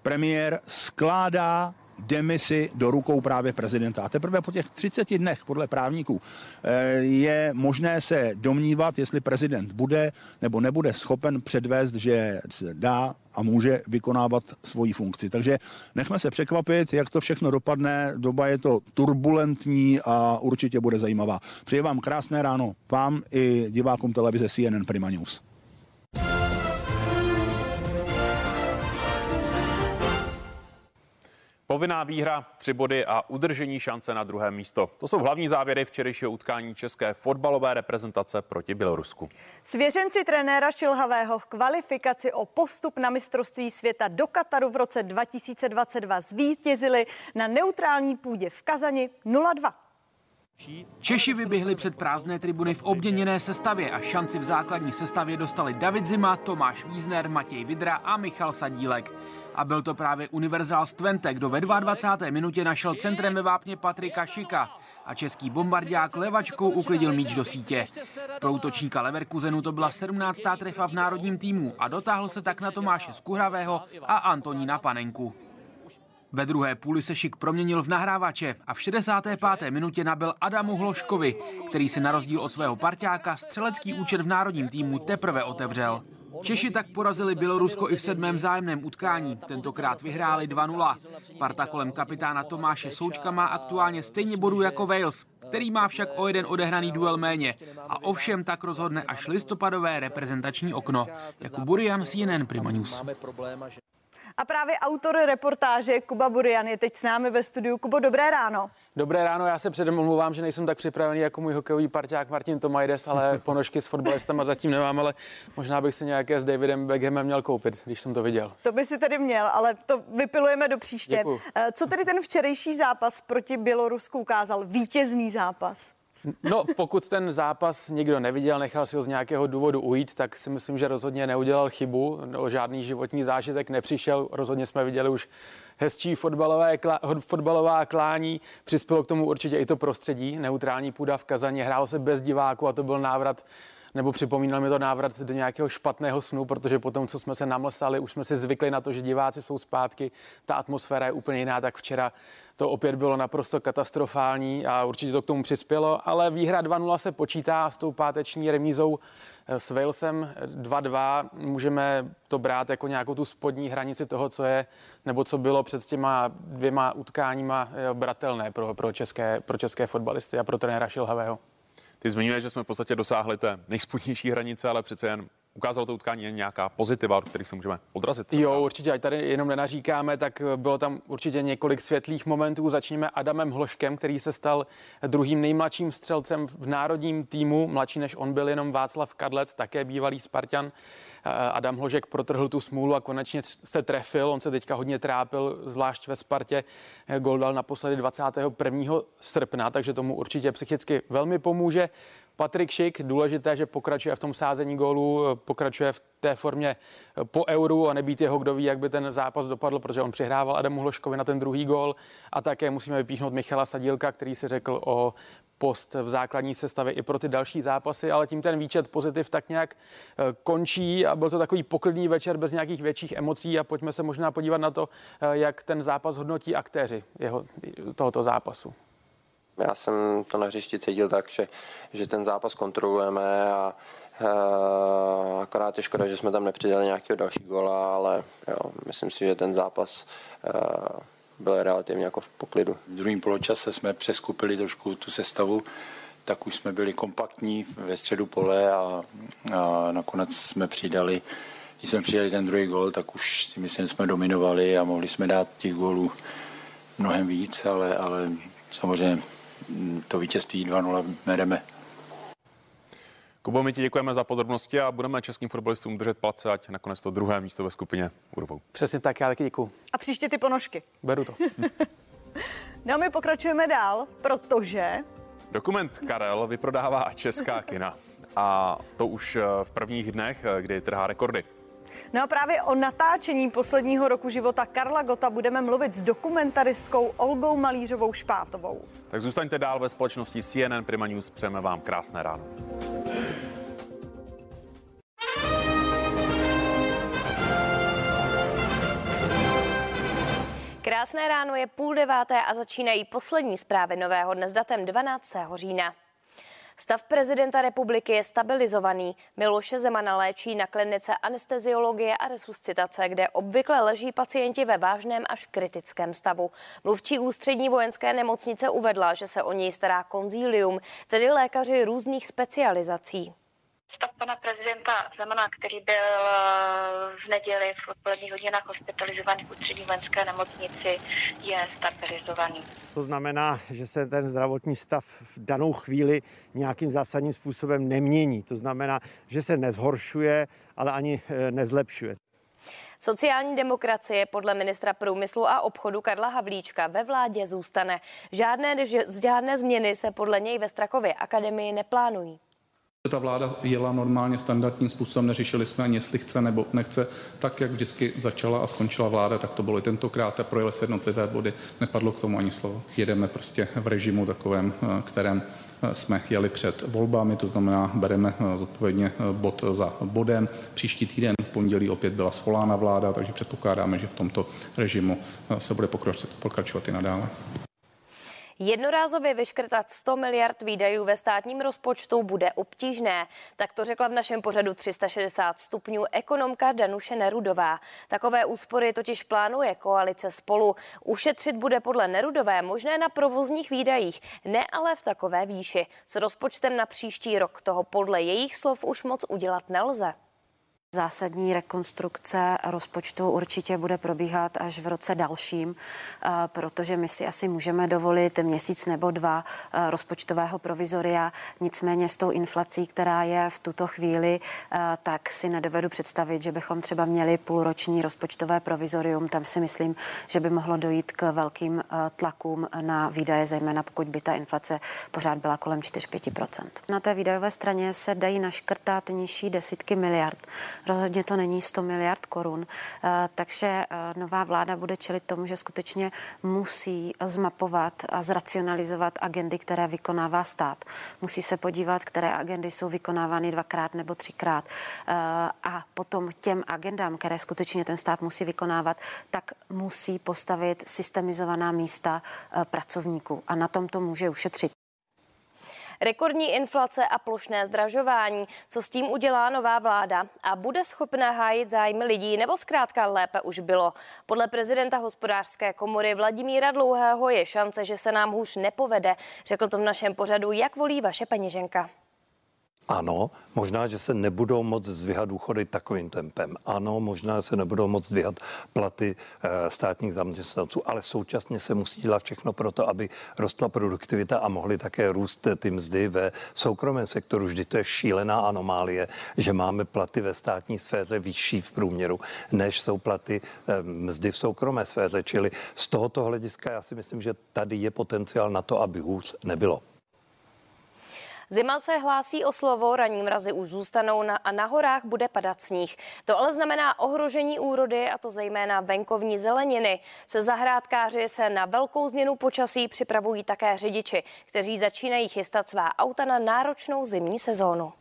Speaker 25: premiér skládá demisi do rukou právě prezidenta. A teprve po těch 30 dnech, podle právníků, eh, je možné se domnívat, jestli prezident bude nebo nebude schopen předvést, že dá a může vykonávat svoji funkci. Takže nechme se překvapit, jak to všechno dopadne. Doba je to turbulentní a určitě bude zajímavá. Přeji vám krásné ráno, vám i divákům televize CNN Prima News.
Speaker 1: Povinná výhra, tři body a udržení šance na druhé místo. To jsou hlavní závěry včerejšího utkání české fotbalové reprezentace proti Bělorusku.
Speaker 2: Svěřenci trenéra Šilhavého v kvalifikaci o postup na mistrovství světa do Kataru v roce 2022 zvítězili na neutrální půdě v Kazani 0-2.
Speaker 19: Češi vyběhli před prázdné tribuny v obměněné sestavě a šanci v základní sestavě dostali David Zima, Tomáš Vízner, Matěj Vidra a Michal Sadílek. A byl to právě Univerzál Stvente, kdo ve 22. minutě našel centrem ve vápně Patrika Šika a český bombardiák levačkou uklidil míč do sítě. Pro útočníka Leverkusenu to byla 17. trefa v národním týmu a dotáhl se tak na Tomáše Skuhravého a Antonína Panenku. Ve druhé půli se Šik proměnil v nahrávače a v 65. minutě nabil Adamu Hloškovi, který si na rozdíl od svého parťáka střelecký účet v národním týmu teprve otevřel. Češi tak porazili Bělorusko i v sedmém zájemném utkání. Tentokrát vyhráli 2-0. Parta kolem kapitána Tomáše Součka má aktuálně stejně bodů jako Wales, který má však o jeden odehraný duel méně. A ovšem tak rozhodne až listopadové reprezentační okno. Jako Burian CNN Prima News.
Speaker 2: A právě autor reportáže Kuba Burian je teď s námi ve studiu. Kubo, dobré ráno.
Speaker 30: Dobré ráno, já se předem omlouvám, že nejsem tak připravený jako můj hokejový parťák Martin Tomajdes, ale *laughs* ponožky s fotbalistama zatím nemám, ale možná bych si nějaké s Davidem Beckhamem měl koupit, když jsem to viděl.
Speaker 2: To by si tedy měl, ale to vypilujeme do příště. Děkuju. Eh, co tedy ten včerejší zápas proti Bělorusku ukázal? Vítězný zápas.
Speaker 30: No, pokud ten zápas někdo neviděl, nechal si ho z nějakého důvodu ujít, tak si myslím, že rozhodně neudělal chybu. No, žádný životní zážitek nepřišel. Rozhodně jsme viděli už hezčí fotbalové, fotbalová klání. Přispělo k tomu určitě i to prostředí. Neutrální půda v Kazaně. Hrálo se bez diváků a to byl návrat nebo připomínal mi to návrat do nějakého špatného snu, protože potom, co jsme se namlsali, už jsme si zvykli na to, že diváci jsou zpátky, ta atmosféra je úplně jiná, tak včera to opět bylo naprosto katastrofální a určitě to k tomu přispělo, ale výhra 2-0 se počítá s tou páteční remízou eh, s Walesem. 2-2 můžeme to brát jako nějakou tu spodní hranici toho, co je, nebo co bylo před těma dvěma utkáníma eh, bratelné pro, pro, české, pro české fotbalisty a pro trenéra Šilhavého.
Speaker 1: Ty zmiňuješ, že jsme v podstatě dosáhli té nejsputnější hranice, ale přece jen ukázalo to utkání nějaká pozitiva, od kterých se můžeme odrazit?
Speaker 30: Jo, určitě, ať tady jenom nenaříkáme, tak bylo tam určitě několik světlých momentů. Začneme Adamem Hloškem, který se stal druhým nejmladším střelcem v národním týmu. Mladší než on byl jenom Václav Kadlec, také bývalý Spartan. Adam Hložek protrhl tu smůlu a konečně se trefil. On se teďka hodně trápil, zvlášť ve Spartě. Gol dal naposledy 21. srpna, takže tomu určitě psychicky velmi pomůže. Patrik Šik, důležité, že pokračuje v tom sázení gólů, pokračuje v té formě po euru a nebýt jeho, kdo ví, jak by ten zápas dopadl, protože on přihrával Adamu Hloškovi na ten druhý gól. A také musíme vypíchnout Michala Sadílka, který si řekl o post v základní sestavě i pro ty další zápasy, ale tím ten výčet pozitiv tak nějak eh, končí a byl to takový poklidný večer bez nějakých větších emocí a pojďme se možná podívat na to, eh, jak ten zápas hodnotí aktéři jeho, tohoto zápasu.
Speaker 31: Já jsem to na hřišti cítil tak, že, že ten zápas kontrolujeme a uh, akorát je škoda, že jsme tam nepřidali nějakého další gola, ale jo, myslím si, že ten zápas uh, byl relativně jako v poklidu.
Speaker 32: V druhém poločase jsme přeskupili trošku tu sestavu, tak už jsme byli kompaktní ve středu pole a, a nakonec jsme přidali, když jsme přidali ten druhý gol, tak už si myslím, jsme dominovali a mohli jsme dát těch gólů mnohem víc, ale, ale samozřejmě to vítězství 2-0 bereme.
Speaker 1: Kubo, my ti děkujeme za podrobnosti a budeme českým fotbalistům držet palce, ať nakonec to druhé místo ve skupině urvou.
Speaker 30: Přesně tak, já taky děkuju.
Speaker 2: A příště ty ponožky.
Speaker 30: Beru to. *laughs*
Speaker 2: no my pokračujeme dál, protože...
Speaker 1: Dokument Karel vyprodává česká kina. A to už eh, v prvních dnech, eh, kdy trhá rekordy.
Speaker 2: No a právě o natáčení posledního roku života Karla Gota budeme mluvit s dokumentaristkou Olgou Malířovou Špátovou.
Speaker 1: Tak zůstaňte dál ve společnosti CNN Prima News. Přejeme vám krásné ráno.
Speaker 8: Krásné ráno je půl deváté a začínají poslední zprávy nového dne s datem 12. října. Stav prezidenta republiky je stabilizovaný. Miloše Zemana léčí na klinice anesteziologie a resuscitace, kde obvykle leží pacienti ve vážném až kritickém stavu. Mluvčí ústřední vojenské nemocnice uvedla, že se o něj stará konzílium, tedy lékaři různých specializací.
Speaker 33: Stav pana prezidenta Zemana, který byl eh, v neděli v odpoledních hodinách hospitalizovaný v ústřední vojenské nemocnici, je stabilizovaný.
Speaker 34: To znamená, že se ten zdravotní stav v danou chvíli nějakým zásadním způsobem nemění. To znamená, že se nezhoršuje, ale ani eh, nezlepšuje.
Speaker 8: Sociální demokracie podle ministra průmyslu a obchodu Karla Havlíčka ve vládě zůstane. Žádné, žádné změny se podle něj ve Strakově akademii neplánují.
Speaker 28: Ta vláda jela normálně standardním způsobem, neřešili jsme ani jestli chce nebo nechce. Tak, jak vždycky začala a skončila vláda, tak to bylo i tentokrát a projeli se jednotlivé body, nepadlo k tomu ani slovo. Jedeme prostě v režimu takovém, eh, kterém eh, jsme jeli před volbami, to znamená, bereme eh, zodpovědně bod za bodem. Příští týden v pondělí opět byla svolána vláda, takže předpokládáme, že v tomto režimu se bude pokračovat i nadále.
Speaker 8: Jednorázově vyškrtat 100 miliard výdajů ve státním rozpočtu bude obtížné. Tak to řekla v našem pořadu 360 stupňů ekonomka Danuše Nerudová. Takové úspory totiž plánuje koalice spolu. Ušetřit bude podle Nerudové možné na provozních výdajích, ne ale v takové výši. S rozpočtem na příští rok toho podle jejich slov už moc udělat nelze.
Speaker 35: Zásadní rekonstrukce rozpočtu určitě bude probíhat až v roce dalším, eh, protože my si asi můžeme dovolit měsíc nebo dva eh, rozpočtového provizoria. Nicméně s tou inflací, která je v tuto chvíli, eh, tak si nedovedu představit, že bychom třeba měli půlroční rozpočtové provizorium. Tam si myslím, že by mohlo dojít k velkým tlakům na výdaje, zejména pokud by ta inflace pořád byla kolem 4-5% Na té výdajové straně se dají naškrtat nižší desítky miliard. Rozhodně to není 100 miliard korun, eh, takže eh, nová vláda bude čelit tomu, že skutečně musí zmapovat a zracionalizovat agendy, které vykonává stát. Musí se podívat, které agendy jsou vykonávány dvakrát nebo třikrát. Eh, a potom těm agendám, které skutečně ten stát musí vykonávat, tak musí postavit systemizovaná místa pracovníků. A na tom to může ušetřit.
Speaker 8: Rekordní inflace a plošné zdražování. Co s tím udělá nová vláda? A bude schopná hájit zájmy lidí nebo zkrátka lépe už bylo? Podle prezidenta hospodářské komory Vladimíra Dlouhého je šance, že se nám hůř nepovede. Řekl to v našem pořadu, jak volí vaše peněženka.
Speaker 36: Ano, možná, že se nebudou moc zvyhat důchody takovým tempem. Ano, možná se nebudou moc zvyhat platy e, státních zaměstnanců, ale současně se musí dělat všechno pro to, aby rostla produktivita a mohly také růst ty mzdy ve soukromém sektoru. Vždy to je šílená anomálie, že máme platy ve státní sféře vyšší v průměru, než jsou platy e, mzdy v soukromé sféře. Čili z tohoto hlediska já si myslím, že tady je potenciál na to, aby hůř nebylo.
Speaker 8: Zima se hlásí o slovo, ranní mrazy už zůstanou na, a na horách bude padat sníh. To ale znamená ohrožení úrody a to zejména venkovní zeleniny. Se zahrádkáři se na velkou změnu počasí připravují také řidiči, kteří začínají chystat svá auta na náročnou zimní sezónu.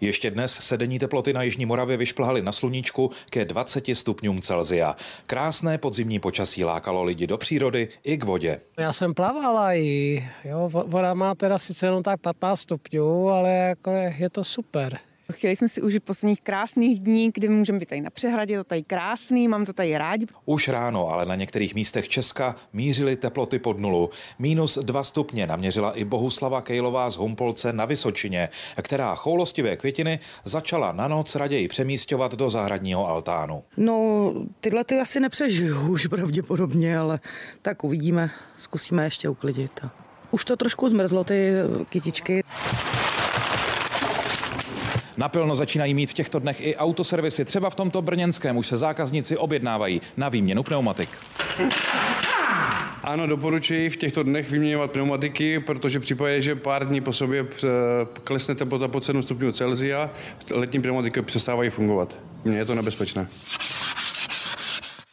Speaker 37: Ještě dnes se denní teploty na Jižní Moravě vyšplhaly na sluníčku ke 20 stupňům Celzia. Krásné podzimní počasí lákalo lidi do přírody i k vodě.
Speaker 38: Já jsem plavala i, jo, voda má teda sice jenom tak 15 stupňů, ale jako je, je to super.
Speaker 39: Chtěli jsme si užít posledních krásných dní, kdy můžeme být tady na přehradě, to tady krásný, mám to tady rád.
Speaker 37: Už ráno, ale na některých místech Česka mířily teploty pod nulu. Minus dva stupně naměřila i Bohuslava Kejlová z Humpolce na Vysočině, která choulostivé květiny začala na noc raději přemístěvat do zahradního altánu.
Speaker 40: No, tyhle ty asi nepřežiju už pravděpodobně, ale tak uvidíme, zkusíme ještě uklidit. Už to trošku zmrzlo, ty kytičky.
Speaker 37: Napilno začínají mít v těchto dnech i autoservisy. Třeba v tomto brněnském už se zákazníci objednávají na výměnu pneumatik.
Speaker 41: Ano, doporučuji v těchto dnech vyměňovat pneumatiky, protože v případě, že pár dní po sobě klesne teplota pod 7 stupňů Celsia, letní pneumatiky přestávají fungovat. Mně je to nebezpečné.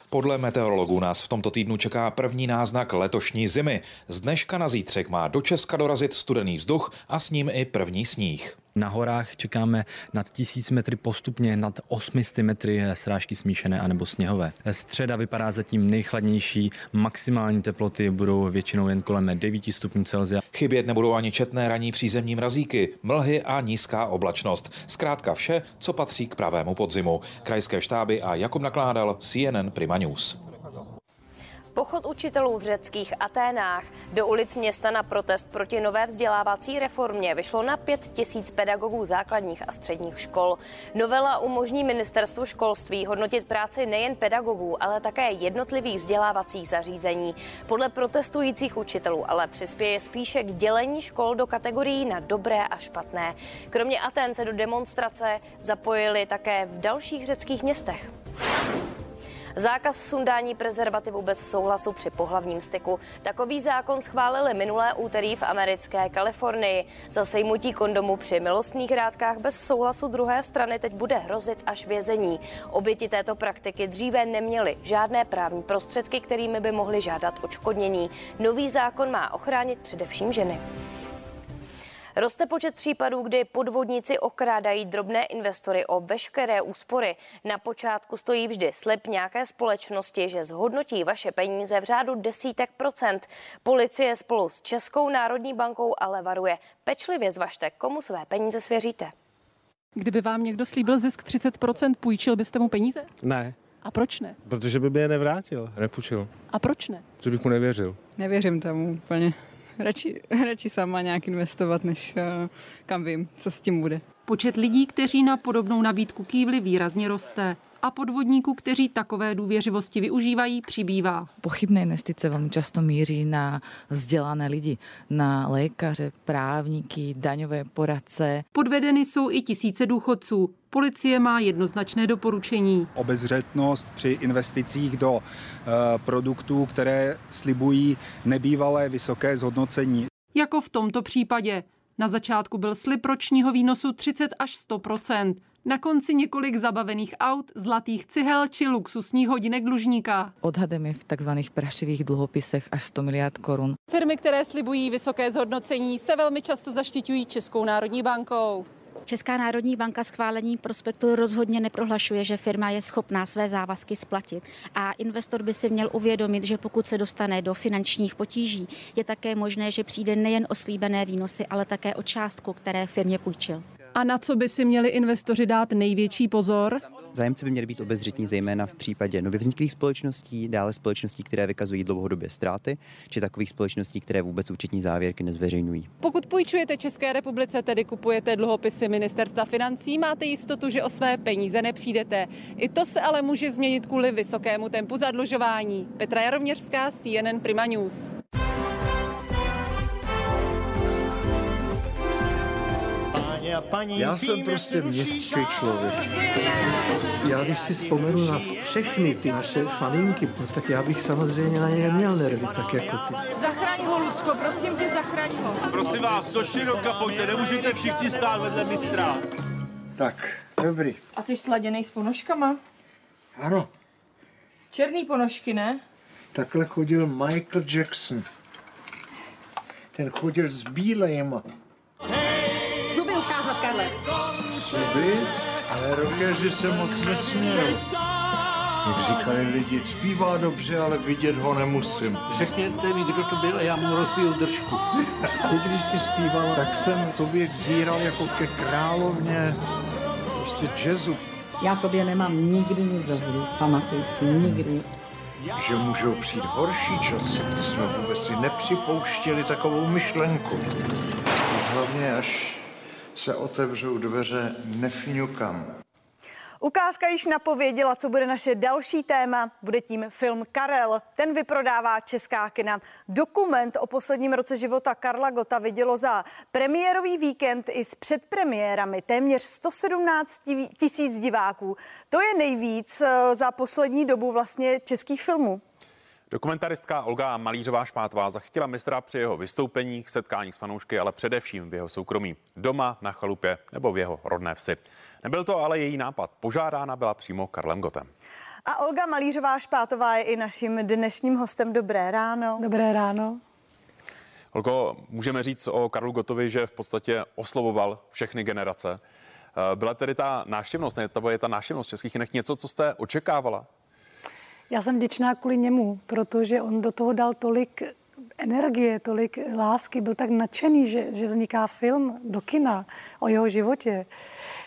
Speaker 37: Podle meteorologů nás v tomto týdnu čeká první náznak letošní zimy. Z dneška na zítřek má do Česka dorazit studený vzduch a s ním i první sníh.
Speaker 42: Na horách čekáme nad 1000 metry postupně nad 800 metry srážky smíšené anebo sněhové. Středa vypadá zatím nejchladnější, maximální teploty budou většinou jen kolem 9 stupňů Celsia.
Speaker 37: Chybět nebudou ani četné ranní přízemní mrazíky, mlhy a nízká oblačnost. Zkrátka vše, co patří k pravému podzimu. Krajské štáby a Jakub Nakládal, CNN Prima News.
Speaker 8: Pochod učitelů v řeckých Aténách do ulic města na protest proti nové vzdělávací reformě vyšlo na pět tisíc pedagogů základních a středních škol. Novela umožní ministerstvu školství hodnotit práci nejen pedagogů, ale také jednotlivých vzdělávacích zařízení. Podle protestujících učitelů ale přispěje spíše k dělení škol do kategorií na dobré a špatné. Kromě Aten se do demonstrace zapojili také v dalších řeckých městech. Zákaz sundání prezervativu bez souhlasu při pohlavním styku. Takový zákon schválili minulé úterý v americké Kalifornii. Za sejmutí kondomu při milostných rádkách bez souhlasu druhé strany teď bude hrozit až vězení. Oběti této praktiky dříve neměly žádné právní prostředky, kterými by mohly žádat odškodnění. Nový zákon má ochránit především ženy. Roste počet případů, kdy podvodníci okrádají drobné investory o veškeré úspory. Na počátku stojí vždy slib nějaké společnosti, že zhodnotí vaše peníze v řádu desítek procent. Policie spolu s Českou národní bankou ale varuje. Pečlivě zvažte, komu své peníze svěříte.
Speaker 30: Kdyby vám někdo slíbil zisk 30%, půjčil byste mu peníze?
Speaker 34: Ne.
Speaker 30: A proč ne?
Speaker 34: Protože by mi je nevrátil, nepůjčil.
Speaker 30: A proč ne?
Speaker 34: Že bych mu nevěřil.
Speaker 43: Nevěřím tomu úplně radši, *laughs* radši sama nějak investovat, než uh, kam vím, co s tím bude.
Speaker 30: Počet lidí, kteří na podobnou nabídku kývli, výrazně roste a podvodníků, kteří takové důvěřivosti využívají, přibývá.
Speaker 44: Pochybné investice velmi často míří na vzdělané lidi, na lékaře, právníky, daňové poradce.
Speaker 30: Podvedeny jsou i tisíce důchodců. Policie má jednoznačné doporučení.
Speaker 25: Obezřetnost při investicích do uh, produktů, které slibují nebývalé vysoké zhodnocení.
Speaker 30: Jako v tomto případě. Na začátku byl slib ročního výnosu 30 až 100 na konci několik zabavených aut, zlatých cihel či luxusních hodinek dlužníka.
Speaker 44: Odhadem je v takzvaných prašivých dluhopisech až 100 miliard korun.
Speaker 30: Firmy, které slibují vysoké zhodnocení, se velmi často zaštiťují Českou národní bankou.
Speaker 45: Česká národní banka schválení prospektu rozhodně neprohlašuje, že firma je schopná své závazky splatit. A investor by si měl uvědomit, že pokud se dostane do finančních potíží, je také možné, že přijde nejen o slíbené výnosy, ale také o částku, které firmě půjčil.
Speaker 30: A na co by si měli investoři dát největší pozor?
Speaker 46: Zájemci by měli být obezřetní zejména v případě nově vzniklých společností, dále společností, které vykazují dlouhodobě ztráty, či takových společností, které vůbec účetní závěrky nezveřejňují.
Speaker 47: Pokud půjčujete České republice, tedy kupujete dluhopisy ministerstva financí, máte jistotu, že o své peníze nepřijdete. I to se ale může změnit kvůli vysokému tempu zadlužování. Petra Jaroměřská, CNN Prima News.
Speaker 48: Já jsem prostě městský člověk. Já když si vzpomenu na všechny ty naše faninky, no, tak já bych samozřejmě na ně neměl nervy, tak jako ty.
Speaker 47: Zachraň ho, Lucko, prosím tě, zachraň ho.
Speaker 49: Prosím vás, do široka pojďte, nemůžete všichni stát vedle mistra.
Speaker 48: Tak, dobrý.
Speaker 47: A jsi sladěný s ponožkama?
Speaker 48: Ano.
Speaker 47: Černý ponožky, ne?
Speaker 48: Takhle chodil Michael Jackson. Ten chodil s bílejma.
Speaker 47: Karle.
Speaker 48: Zuby? Ale rokeři se moc nesmějou. Jak říkali lidi, zpívá dobře, ale vidět ho nemusím.
Speaker 49: Řekněte mi, kdo to byl a já mu rozbiju držku.
Speaker 48: Teď, když jsi zpíval, tak jsem tobě zíral jako ke královně prostě jazzu.
Speaker 50: Já tobě nemám nikdy nic za zlý, pamatuj si, nikdy.
Speaker 48: Že můžou přijít horší časy, kdy jsme vůbec si nepřipouštěli takovou myšlenku. Hlavně až se otevřou dveře, nefňukam.
Speaker 2: Ukázka již napověděla, co bude naše další téma. Bude tím film Karel. Ten vyprodává česká kina. Dokument o posledním roce života Karla Gota vidělo za premiérový víkend i s předpremiérami téměř 117 tisíc diváků. To je nejvíc eh, za poslední dobu vlastně českých filmů.
Speaker 1: Dokumentaristka Olga Malířová Špátová zachytila mistra při jeho vystoupeních, setkáních s fanoušky, ale především v jeho soukromí. Doma, na chalupě nebo v jeho rodné vsi. Nebyl to ale její nápad. Požádána byla přímo Karlem Gotem.
Speaker 2: A Olga Malířová Špátová je i naším dnešním hostem. Dobré ráno.
Speaker 51: Dobré ráno.
Speaker 1: Olgo, můžeme říct o Karlu Gotovi, že v podstatě oslovoval všechny generace. Byla tedy ta náštěvnost, ne, to je ta náštěvnost českých kinech něco, co jste očekávala?
Speaker 51: Já jsem vděčná kvůli němu, protože on do toho dal tolik energie, tolik lásky, byl tak nadšený, že, že vzniká film do kina o jeho životě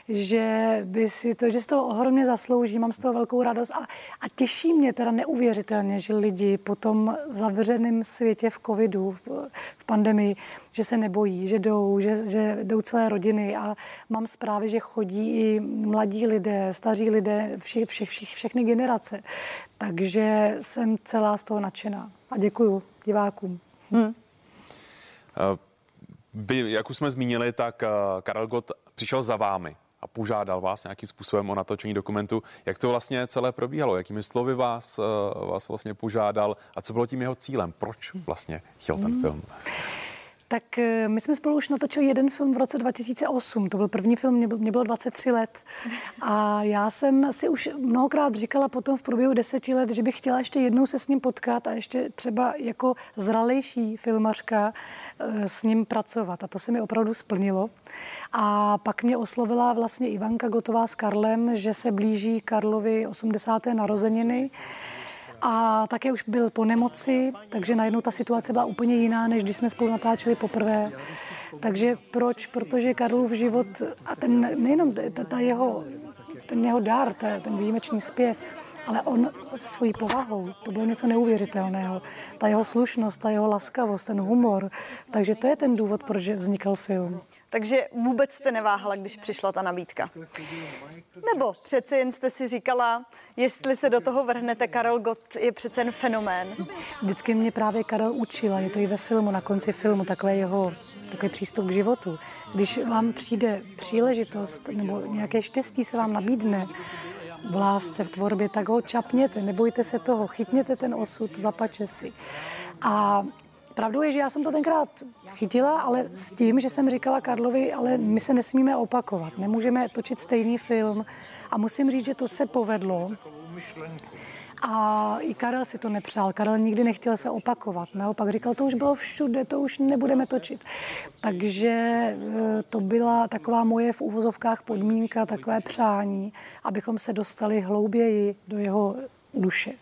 Speaker 51: že by si to, že z toho ohromně zaslouží, mám z toho velkou radost a, a těší mě teda neuvěřitelně, že lidi po tom zavřeném světě v covidu, v pandemii, že se nebojí, že jdou, že, že jdou celé rodiny a mám zprávy, že chodí i mladí lidé, staří lidé, vše, vše, vše, všechny generace. Takže jsem celá z toho nadšená a děkuju divákům. Hmm.
Speaker 1: Vy, jak už jsme zmínili, tak eh, Karel Gott přišel za vámi a požádal vás nějakým způsobem o natočení dokumentu. Jak to vlastně celé probíhalo? Jakými slovy vás, eh, vás vlastně požádal a co bylo tím jeho cílem? Proč vlastně chtěl ten hmm. film?
Speaker 51: Tak eh, my jsme spolu už natočili jeden film v roce 2008. To byl první film, mě, bylo 23 let. A já jsem si už mnohokrát říkala potom v průběhu deseti let, že bych chtěla ještě jednou se s ním potkat a ještě třeba jako zralejší filmařka eh, s ním pracovat. A to se mi opravdu splnilo. A pak mě oslovila vlastně Ivanka Gotová s Karlem, že se blíží Karlovi 80. narozeniny a také už byl po nemoci, takže najednou ta situace byla úplně jiná, než když jsme spolu natáčeli poprvé. Takže proč? Protože Karlův život a ten nejenom ta, ta jeho, ten jeho dar, ta, ten výjimečný zpěv, ale on se svojí povahou, to bylo něco neuvěřitelného. Ta jeho slušnost, ta jeho laskavost, ten humor. Takže to je ten důvod, proč vznikl film.
Speaker 2: Takže vůbec jste neváhala, když přišla ta nabídka. Nebo přece jen jste si říkala, jestli se do toho vrhnete, Karel Gott je přece jen fenomén.
Speaker 51: Vždycky mě právě Karel učila, je to i ve filmu, na konci filmu, takové jeho takový přístup k životu. Když vám přijde příležitost nebo nějaké štěstí se vám nabídne, v lásce, v tvorbě, tak ho čapněte, nebojte se toho, chytněte ten osud, zapače si. A Pravdou je, že já jsem to tenkrát chytila, ale s tím, že jsem říkala Karlovi, ale my se nesmíme opakovat, nemůžeme točit stejný film. A musím říct, že to se povedlo. A i Karel si to nepřál. Karel nikdy nechtěl se opakovat. Naopak říkal, to už bylo všude, to už nebudeme točit. Takže e, to byla taková moje v úvozovkách podmínka, takové přání, abychom se dostali hlouběji do jeho duše.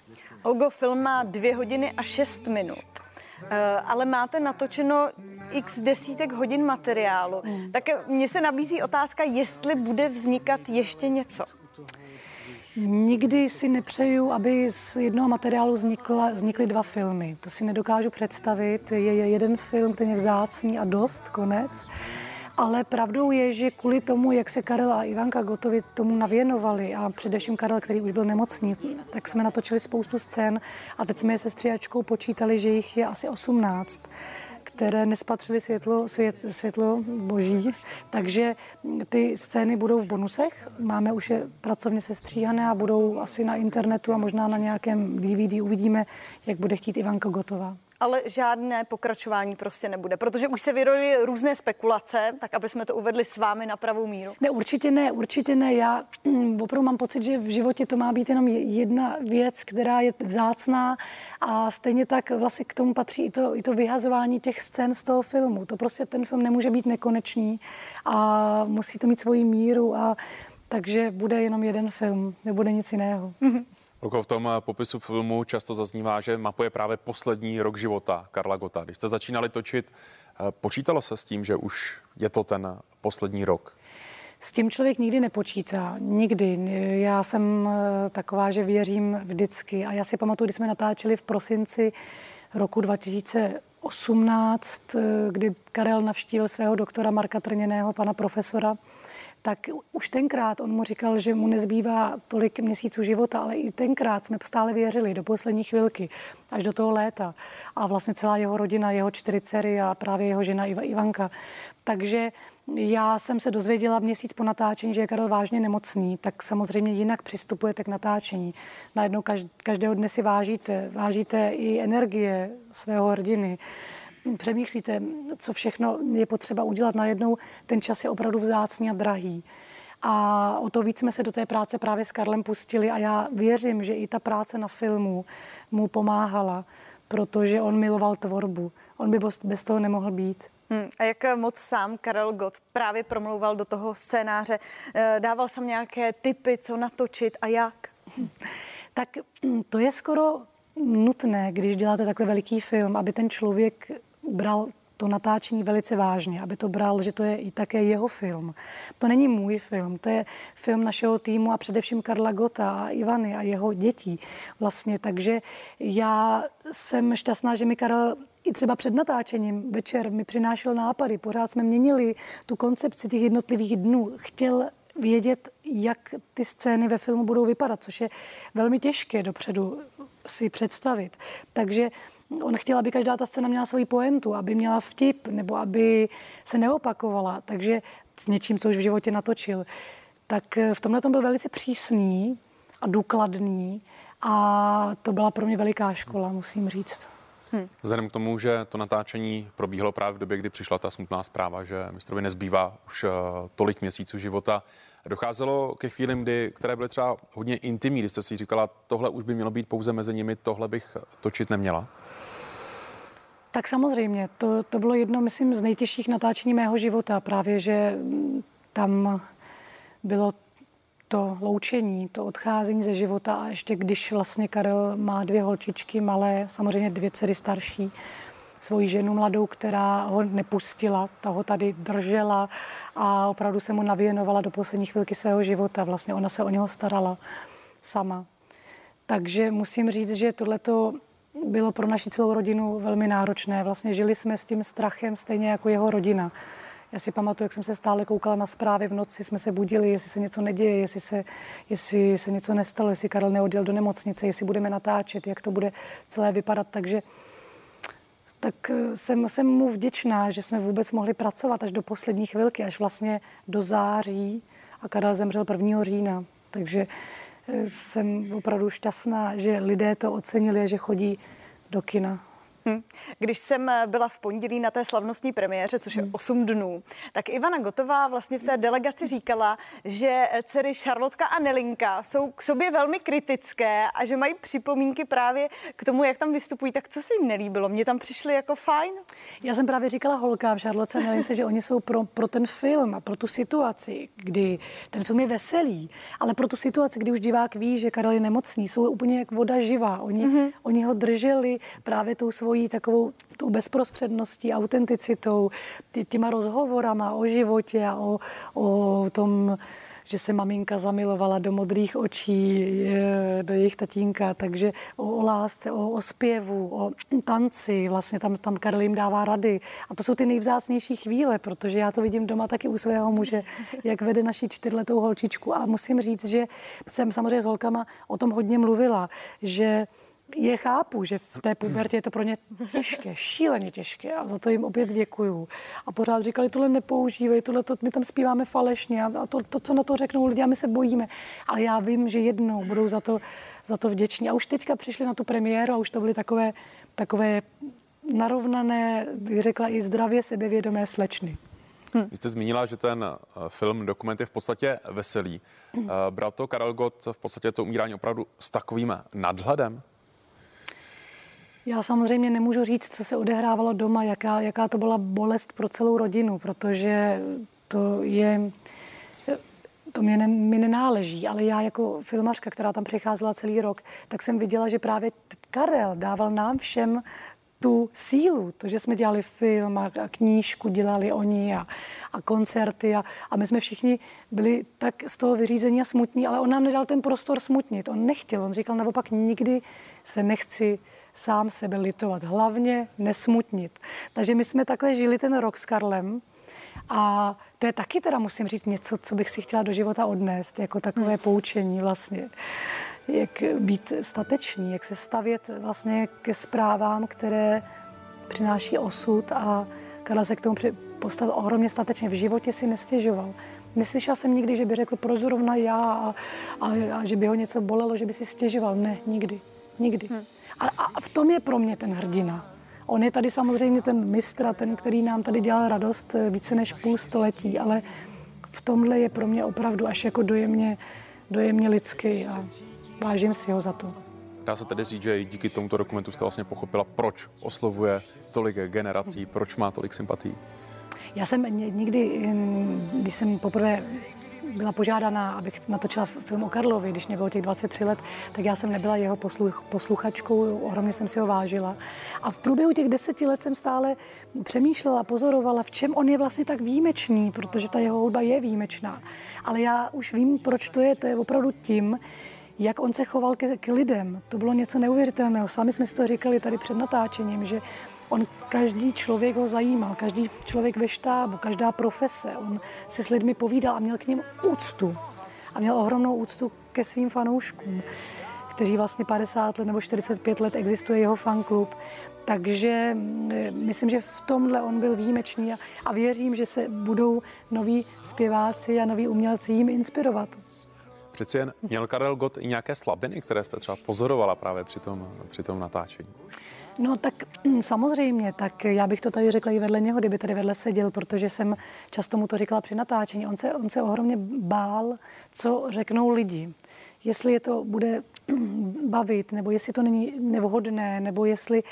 Speaker 2: Olgo, film má dvě hodiny a šest minut. Eh, ale máte natočeno x desítek hodin materiálu. Hmm. Tak mně se nabízí otázka, jestli bude vznikat ještě něco.
Speaker 51: Nikdy si nepřeju, aby z jednoho materiálu vznikla, vznikly dva filmy. To si nedokážu představit. Je, je jeden film, ten je vzácný a dost, konec. Ale pravdou je, že kvůli tomu, jak se Karel a Ivanka Gotovi tomu navěnovali a především Karel, který už byl nemocný, tak jsme natočili spoustu scén a teď jsme je se stříhačkou počítali, že jich je asi 18 které nespatřily světlo, svět, světlo boží. Takže ty scény budou v bonusech. Máme už je pracovně sestříhané a budou asi na internetu a možná na nějakém DVD. Uvidíme, jak bude chtít Ivanka Gotová
Speaker 2: ale žádné pokračování prostě nebude, protože už se vyrojily různé spekulace, tak aby jsme to uvedli s vámi na pravou míru.
Speaker 51: Ne, určitě ne, určitě ne. Já mm, opravdu mám pocit, že v životě to má být jenom jedna věc, která je vzácná a stejně tak vlastně k tomu patří i to, i to vyhazování těch scén z toho filmu. To prostě ten film nemůže být nekonečný a musí to mít svoji míru a takže bude jenom jeden film, nebude nic jiného. Mm-hmm.
Speaker 1: Luko, v tom eh, popisu filmu často zaznívá, že mapuje právě poslední rok života Karla Gota. Když jste začínali točit, eh, počítalo se s tím, že už je to ten poslední rok?
Speaker 51: S tím člověk nikdy nepočítá, nikdy. Já jsem eh, taková, že věřím vždycky. A já si pamatuju, když jsme natáčeli v prosinci roku 2018, kdy Karel navštívil svého doktora Marka Trněného, pana profesora, tak už tenkrát on mu říkal, že mu nezbývá tolik měsíců života, ale i tenkrát jsme stále věřili do poslední chvilky, až do toho léta. A vlastně celá jeho rodina, jeho čtyři dcery a právě jeho žena Ivanka. Takže já jsem se dozvěděla měsíc po natáčení, že je Karel vážně nemocný, tak samozřejmě jinak přistupujete k natáčení. Najednou každého dne si vážíte, vážíte i energie svého hrdiny přemýšlíte, co všechno je potřeba udělat najednou, ten čas je opravdu vzácný a drahý. A o to víc jsme se do té práce právě s Karlem pustili a já věřím, že i ta práce na filmu mu pomáhala, protože on miloval tvorbu. On by bez toho nemohl být.
Speaker 2: Hmm. A jak moc sám Karel Gott právě promlouval do toho scénáře? Eh, dával jsem nějaké typy, co natočit a jak?
Speaker 51: Tak hm, to je skoro nutné, když děláte takhle veliký film, aby ten člověk bral to natáčení velice vážně, aby to bral, že to je i také jeho film. To není můj film, to je film našeho týmu a především Karla Gota a Ivany a jeho dětí vlastně. Takže já jsem šťastná, že mi Karel i třeba před natáčením večer mi přinášel nápady, pořád jsme měnili tu koncepci těch jednotlivých dnů. Chtěl vědět, jak ty scény ve filmu budou vypadat, což je velmi těžké dopředu si představit. Takže on chtěl, aby každá ta scéna měla svoji poentu, aby měla vtip, nebo aby se neopakovala. Takže s něčím, co už v životě natočil. Tak eh, v tomhle tom byl velice přísný a důkladný a to byla pro mě veliká škola, musím říct.
Speaker 1: Vzhledem k tomu, že to natáčení probíhalo právě v době, kdy přišla ta smutná zpráva, že mistrovi nezbývá už uh, tolik měsíců života, docházelo ke chvílim, kdy, které byly třeba hodně intimní, kdy jste si říkala, tohle už by mělo být pouze mezi nimi, tohle bych točit neměla?
Speaker 51: Tak samozřejmě, to, to bylo jedno, myslím, z nejtěžších natáčení mého života. Právě, že tam bylo to loučení, to odcházení ze života a ještě když vlastně Karel má dvě holčičky malé, samozřejmě dvě dcery starší, svoji ženu mladou, která ho nepustila, ta ho tady držela a opravdu se mu navěnovala do poslední chvilky svého života. Vlastně ona se o něho starala sama. Takže musím říct, že tohleto bylo pro naši celou rodinu velmi náročné. Vlastně žili jsme s tím strachem stejně jako jeho rodina. Já si pamatuju, jak jsem se stále koukala na zprávy v noci, jsme se budili, jestli se něco neděje, jestli se, jestli se něco nestalo, jestli Karel neodjel do nemocnice, jestli budeme natáčet, jak to bude celé vypadat. Takže tak eh, jsem, jsem mu vděčná, že jsme vůbec mohli pracovat až do poslední chvilky, až vlastně do září a Karel zemřel 1. října. Takže jsem opravdu šťastná, že lidé to ocenili a že chodí do kina.
Speaker 2: Hm. Když jsem eh, byla v pondělí na té slavnostní premiéře, což je hm. 8 dnů, tak Ivana Gotová vlastně v té delegaci říkala, že eh, dcery Šarlotka a Nelinka jsou k sobě velmi kritické a že mají připomínky právě k tomu, jak tam vystupují. Tak co se jim nelíbilo? Mně tam přišli jako fajn.
Speaker 51: Já jsem právě říkala holkám Šarlotce a Nelince, že oni jsou pro, pro ten film a pro tu situaci, kdy ten film je veselý, ale pro tu situaci, kdy už divák ví, že Karel je nemocný, jsou úplně jak voda živá. Oni, mm-hmm. oni ho drželi právě tou svou svojí takovou tou bezprostředností, autenticitou, tě, těma rozhovorama o životě a o, o tom, že se maminka zamilovala do modrých očí, do jejich tatínka, takže o, o lásce, o, o zpěvu, o tanci, vlastně tam, tam Karel jim dává rady. A to jsou ty nejvzácnější chvíle, protože já to vidím doma taky u svého muže, *laughs* jak vede naši čtyřletou holčičku. A musím říct, že jsem samozřejmě s holkama o tom hodně mluvila, že je chápu, že v té pubertě je to pro ně těžké, šíleně těžké a za to jim opět děkuju. A pořád říkali, tohle nepoužívej, tohle to, my tam zpíváme falešně a to, to, co na to řeknou lidi a my se bojíme. Ale já vím, že jednou budou za to, za to vděční. A už teďka přišli na tu premiéru a už to byly takové, takové narovnané, bych řekla i zdravě sebevědomé slečny.
Speaker 1: Hm. Vy jste zmínila, že ten eh, film, dokument je v podstatě veselý. Hm. Bral to Karel Gott v podstatě to umírání opravdu s takovým nadhledem?
Speaker 51: Já samozřejmě nemůžu říct, co se odehrávalo doma, jaká, jaká to byla bolest pro celou rodinu, protože to je to mě ne, mi nenáleží, ale já jako filmařka, která tam přicházela celý rok, tak jsem viděla, že právě Karel dával nám všem tu sílu, to, že jsme dělali film a, a knížku dělali oni a, a koncerty a, a my jsme všichni byli tak z toho vyřízení a smutní, ale on nám nedal ten prostor smutnit, on nechtěl, on říkal naopak nikdy se nechci sám sebe litovat, hlavně nesmutnit. Takže my jsme takhle žili ten rok s Karlem a to je taky teda, musím říct, něco, co bych si chtěla do života odnést, jako takové hmm. poučení vlastně. Jak být statečný, jak se stavět vlastně ke zprávám, které přináší osud a Karel se k tomu postavil ohromně statečně. V životě si nestěžoval. Neslyšela jsem nikdy, že by řekl, pro zrovna já a, a, a že by ho něco bolelo, že by si stěžoval. Ne, nikdy. Nikdy. Hmm. A, a v tom je pro mě ten hrdina. On je tady samozřejmě ten mistr, ten, který nám tady dělal radost eh, více než půl století, ale v tomhle je pro mě opravdu až jako dojemně, dojemně lidský a vážím si ho za to.
Speaker 1: Dá se tedy říct, že díky tomuto dokumentu jste vlastně pochopila, proč oslovuje tolik generací, proč má tolik sympatí?
Speaker 51: Já jsem nikdy, když jsem poprvé byla požádaná, abych natočila film o Karlovi, když mě bylo těch 23 let, tak já jsem nebyla jeho posluch, posluchačkou, ohromně jsem si ho vážila. A v průběhu těch deseti let jsem stále přemýšlela, pozorovala, v čem on je vlastně tak výjimečný, protože ta jeho hudba je výjimečná. Ale já už vím, proč to je. To je opravdu tím, jak on se choval k, k lidem. To bylo něco neuvěřitelného. Sami jsme si to říkali tady před natáčením, že On každý člověk ho zajímal, každý člověk ve štábu, každá profese. On se s lidmi povídal a měl k ním úctu. A měl ohromnou úctu ke svým fanouškům, kteří vlastně 50 let nebo 45 let existuje jeho fanklub. Takže mm, myslím, že v tomhle on byl výjimečný a, a věřím, že se budou noví zpěváci a noví umělci jim inspirovat.
Speaker 1: Přeci jen měl Karel Gott i nějaké slabiny, které jste třeba pozorovala právě při tom, při tom natáčení?
Speaker 51: No tak mm, samozřejmě, tak já bych to tady řekla i vedle něho, kdyby tady vedle seděl, protože jsem často mu to říkala při natáčení. On se, on se ohromně bál, co řeknou lidi. Jestli je to bude *clears throat* bavit, nebo jestli to není nevhodné, nebo jestli...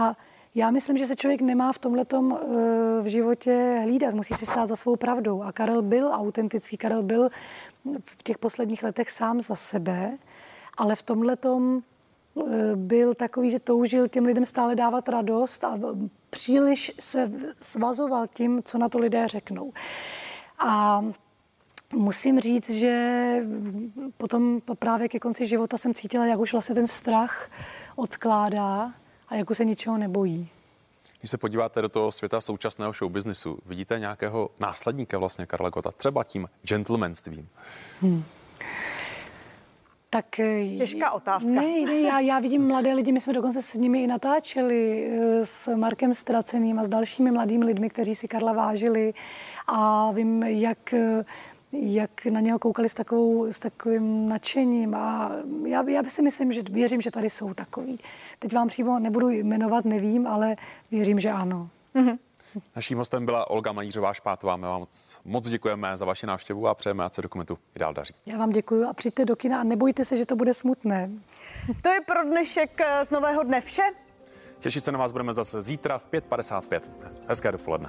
Speaker 51: A já myslím, že se člověk nemá v tomhle eh, v životě hlídat, musí si stát za svou pravdou. A Karel byl autentický, Karel byl v těch posledních letech sám za sebe, ale v tomhle byl takový, že toužil těm lidem stále dávat radost a příliš se svazoval tím, co na to lidé řeknou. A musím říct, že potom právě ke konci života jsem cítila, jak už vlastně ten strach odkládá a jak už se ničeho nebojí.
Speaker 1: Když se podíváte do toho světa současného showbiznisu, vidíte nějakého následníka vlastně Karla Gota, třeba tím gentlemanstvím? Hmm.
Speaker 2: Tak, eh, Těžká otázka.
Speaker 51: Ne, ne já, já vidím mladé lidi, my jsme dokonce s nimi i natáčeli eh, s Markem Straceným a s dalšími mladými lidmi, kteří si Karla vážili a vím, jak jak na něho koukali s, takovou, s takovým nadšením a já, já si myslím, že věřím, že tady jsou takový. Teď vám přímo nebudu jmenovat, nevím, ale věřím, že ano. Mm-hmm.
Speaker 1: Naším hostem byla Olga Malířová Špátová. My vám moc, moc děkujeme za vaši návštěvu a přejeme, ať se dokumentu i dál daří.
Speaker 51: Já vám děkuji a přijďte do kina a nebojte se, že to bude smutné. *laughs*
Speaker 2: To je pro dnešek z nového dne vše.
Speaker 1: Těšit se na vás budeme zase zítra v 5.55. Hezké dopoledne.